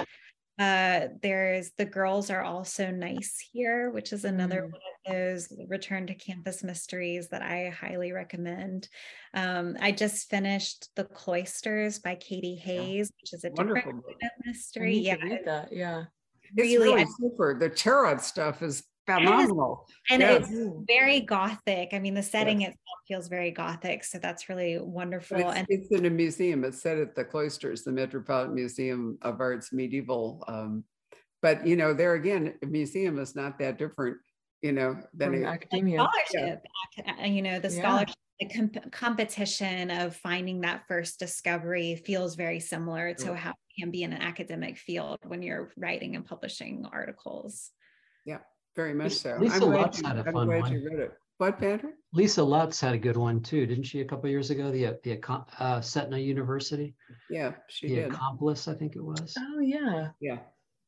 Uh, there's The Girls Are Also Nice Here, which is another Mm. one of those return to campus mysteries that I highly recommend. Um, I just finished The Cloisters by Katy Hays, which is a different Wonderful kind book. of I mystery. Yeah, to read that. Yeah. It's really, really super. The tarot stuff is phenomenal. and Yes. it's very gothic. I mean, the setting itself feels very gothic, so that's really wonderful. But and it's, it's in a museum. It's set at the Cloisters, the Metropolitan Museum of Art's medieval. Um, but you know, there again, a museum is not that different, you know, than From a, academia. scholarship, ac- uh, you know, the Yeah. scholarship, the comp- competition of finding that first discovery feels very similar to how it can be in an academic field when you're writing and publishing articles. Very much so. Lisa I'm glad, Lutz you, had a I'm fun glad one. you read it. What, Patrick? Lisa Lutz had a good one too, didn't she? A couple years ago, the the uh, Setna University, Yeah, she did. the did. accomplice, I think it was. Oh yeah. Yeah.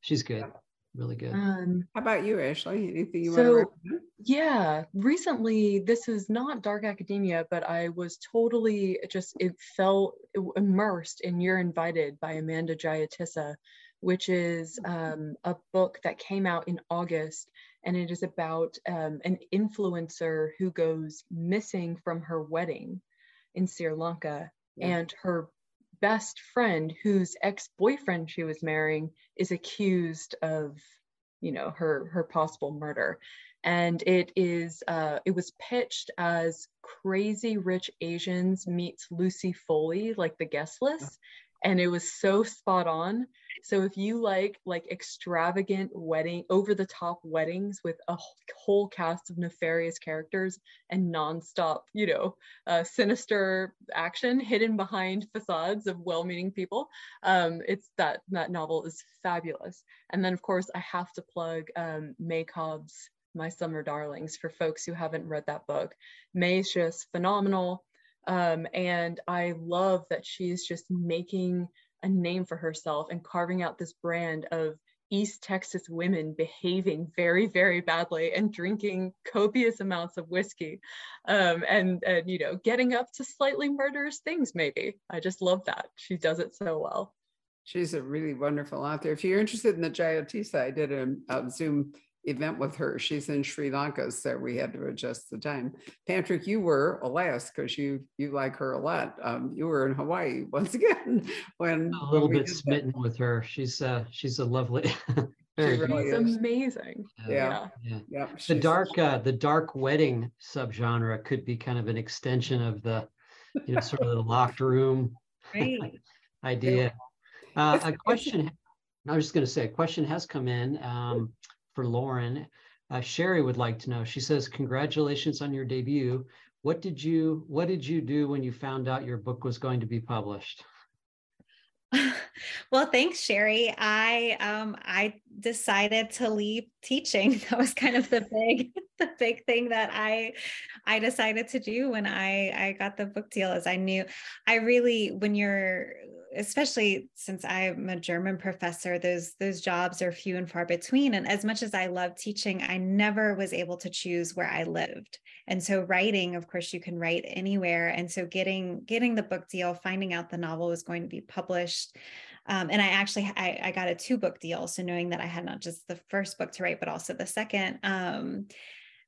She's good, really good. Um, How about you, Ashley? Anything you So- want to recommend? Yeah, recently, this is not dark academia, but I was totally just, it felt immersed in You're Invited by Amanda Jayatissa, which is um, a book that came out in August. And it is about um, an influencer who goes missing from her wedding in Sri Lanka. Yeah. And her best friend, whose ex boyfriend she was marrying, is accused of you know her her possible murder and it is uh it was pitched as crazy rich asians meets lucy foley like the guest list and it was so spot on so if you like like extravagant wedding over the top weddings with a whole cast of nefarious characters and nonstop you know uh, sinister action hidden behind facades of well-meaning people um it's that that novel is fabulous and then, of course, I have to plug um, May Cobb's My Summer Darlings for folks who haven't read that book. May is just phenomenal. Um, and I love that she's just making a name for herself and carving out this brand of East Texas women behaving very, very badly and drinking copious amounts of whiskey um, and, and, you know, getting up to slightly murderous things, maybe. I just love that. She does it so well. She's a really wonderful author. If you're interested in the Jayatissa, I did a, a Zoom event with her. She's in Sri Lanka, so we had to adjust the time. Patrick, you were, alas, because you you like her a lot. Um, you were in Hawaii once again when A little when bit did that. smitten with her. She's uh she's a lovely, very really good. Is. amazing. Yeah. yeah. Yep, The dark, uh, the dark wedding subgenre could be kind of an extension of the, you know, sort of the locked room Right. idea. Uh, a question, I was just going to say, a question has come in um, for Lauren. Uh, Sherry would like to know. She says, "Congratulations on your debut. What did you What did you do when you found out your book was going to be published?" well, thanks, Sherry. I um I decided to leave teaching. That was kind of the big the big thing that I I decided to do when I I got the book deal is I knew I really when you're especially since I'm a German professor, those those jobs are few and far between. And as much as I love teaching, I never was able to choose where I lived. And so writing, of course, you can write anywhere. And so getting getting the book deal, finding out the novel was going to be published. Um, and I actually I, I got a two book deal. So knowing that I had not just the first book to write, but also the second, um,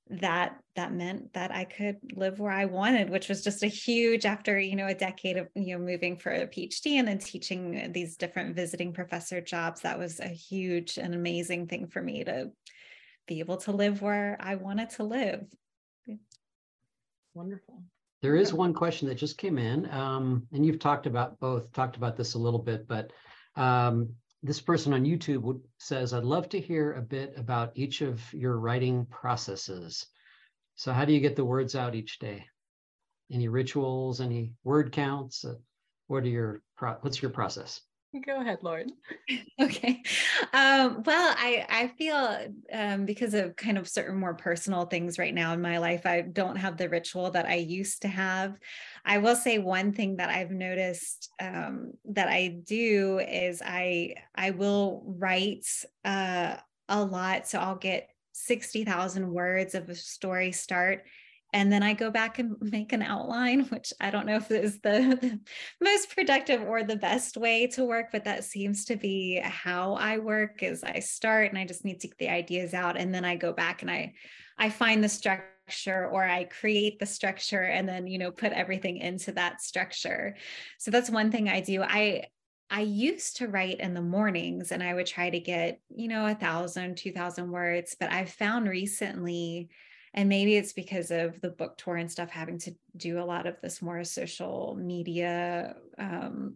that that meant that I could live where I wanted, which was just a huge after you know a decade of you know moving for a PhD and then teaching these different visiting professor jobs. That was a huge and amazing thing for me to be able to live where I wanted to live. Wonderful. There is one question that just came in, um, and you've talked about both, talked about this a little bit, but um, this person on YouTube would, says, I'd love to hear a bit about each of your writing processes. So how do you get the words out each day? Any rituals, any word counts? Uh, What are your, what's your process? Go ahead, Lauren. okay. Um, well, I I feel um, because of kind of certain more personal things right now in my life, I don't have the ritual that I used to have. I will say one thing that I've noticed um, that I do is I I will write uh, a lot, so I'll get sixty thousand words of a story start and then I go back and make an outline, which I don't know if is the, the, most productive or the best way to work, but that seems to be how I work is I start and I just need to get the ideas out and then I go back and I I find the structure or I create the structure and then you know put everything into that structure. So that's one thing I do. I I used to write in the mornings and I would try to get, you know, a thousand, two thousand words, but I've found recently and maybe it's because of the book tour and stuff having to do a lot of this more social media um,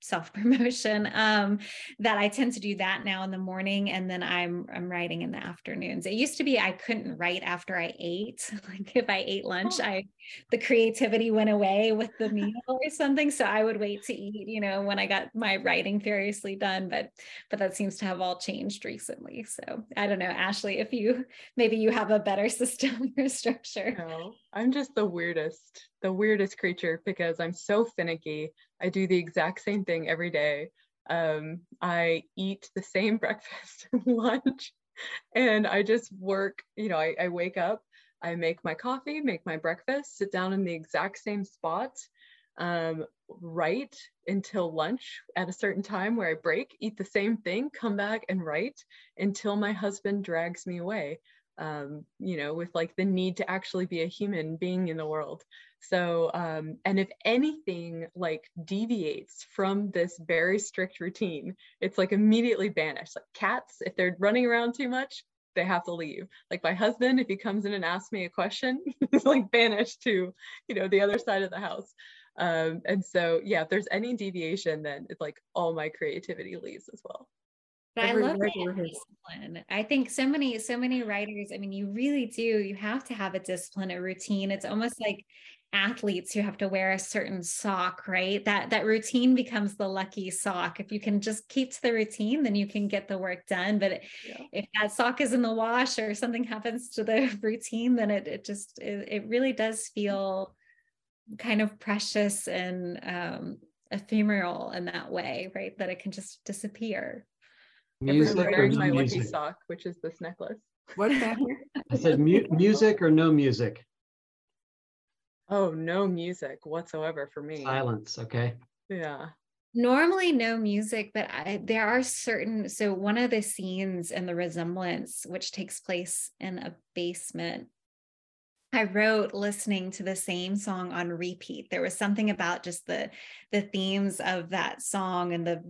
self promotion um, that I tend to do that now in the morning and then I'm I'm writing in the afternoons. It used to be I couldn't write after I ate. Like if I ate lunch, oh. I the creativity went away with the meal or something. So I would wait to eat, you know, when I got my writing furiously done. But but that seems to have all changed recently. So I don't know, Ashley, if you maybe you have a better system or structure. No, I'm just the weirdest, the weirdest creature because I'm so finicky. I do the exact same thing every day. Um, I eat the same breakfast and lunch, and I just work. You know, I, I wake up, I make my coffee, make my breakfast, sit down in the exact same spot, um, write until lunch at a certain time where I break, eat the same thing, come back and write until my husband drags me away um, you know, with like the need to actually be a human being in the world. So, um, and if anything like deviates from this very strict routine, it's like immediately banished. Like cats, if they're running around too much, they have to leave. Like my husband, if he comes in and asks me a question, he's like banished to, you know, the other side of the house. Um, and so, yeah, if there's any deviation, then it's like all my creativity leaves as well. But I love discipline. I think so many, so many writers, I mean, you really do, you have to have a discipline, a routine. It's almost like athletes who have to wear a certain sock, right? That that routine becomes the lucky sock. If you can just keep to the routine, then you can get the work done. But yeah. if that sock is in the wash or something happens to the routine, then it, it just it, it really does feel kind of precious and um ephemeral in that way, right? That it can just disappear. Music or no my music? lucky sock, which is this necklace. What is that? I said mu- music or no music. Oh, no music whatsoever for me. Silence. Okay. Yeah. Normally, no music, but I, there are certain. So, one of the scenes in the resemblance, which takes place in a basement, I wrote listening to the same song on repeat. There was something about just the the themes of that song and the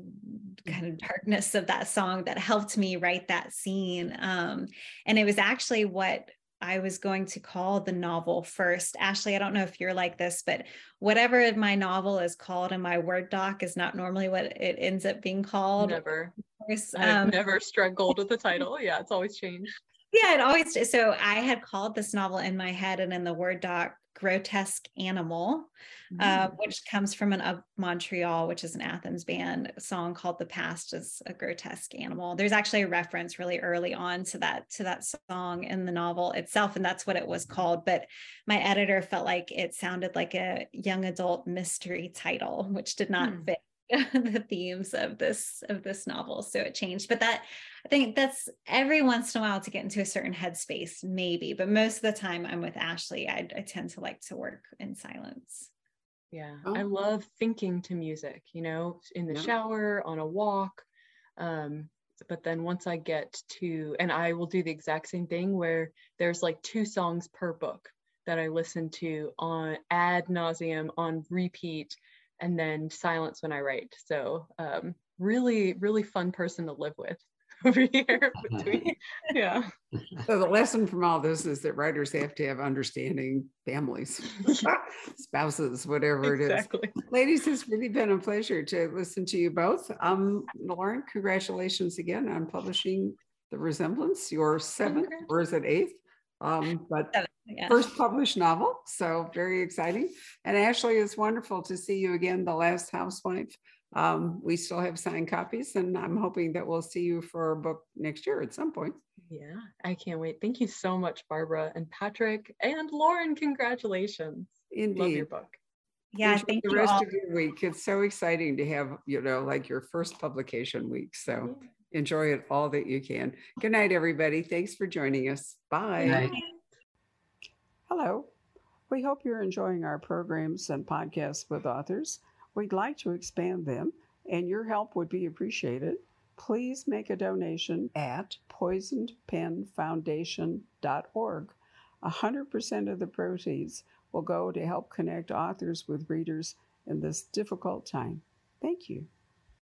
kind of darkness of that song that helped me write that scene. Um, and it was actually what I was going to call the novel first. Ashley, I don't know if you're like this, but whatever my novel is called in my Word doc is not normally what it ends up being called. Never. I've um, never struggled with the title. Yeah, it's always changed yeah it always so i had called this novel in my head and in the word doc grotesque animal mm-hmm. uh, which comes from an of montreal which is an athens band song called the past is a grotesque animal there's actually a reference really early on to that to that song in the novel itself and that's what it was called but my editor felt like it sounded like a young adult mystery title which did not mm. fit the themes of this of this novel so it changed but that think that's every once in a while to get into a certain headspace maybe but most of the time i'm with ashley i, I tend to like to work in silence yeah oh. i love thinking to music you know in the yeah. shower on a walk um but then once i get to and i will do the exact same thing where there's like two songs per book that i listen to on ad nauseum on repeat and then silence when I write. So um, really, really fun person to live with over here between, yeah. So the lesson from all this is that writers have to have understanding families, spouses, whatever exactly. it is. Ladies, it's really been a pleasure to listen to you both. Um, Lauren, congratulations again on publishing The Resemblance, your seventh, or is it eighth? Um, but Yeah. first published novel, so very exciting. And Ashley, it's wonderful to see you again, The Last Housewife. Um, we still have signed copies, and I'm hoping that we'll see you for a book next year at some point. Yeah, I can't wait. Thank you so much, Barbara and Patrick and Lauren. Congratulations. Love your book. Yeah, Enjoy thank the you rest all. of your week. It's so exciting to have, you know, like your first publication week. So enjoy it all that you can. Good night, everybody. Thanks for joining us. Bye. Hello. We hope you're enjoying our programs and podcasts with authors. We'd like to expand them, and your help would be appreciated. Please make a donation at poisonedpenfoundation.org. 100% of the proceeds will go to help connect authors with readers in this difficult time. Thank you.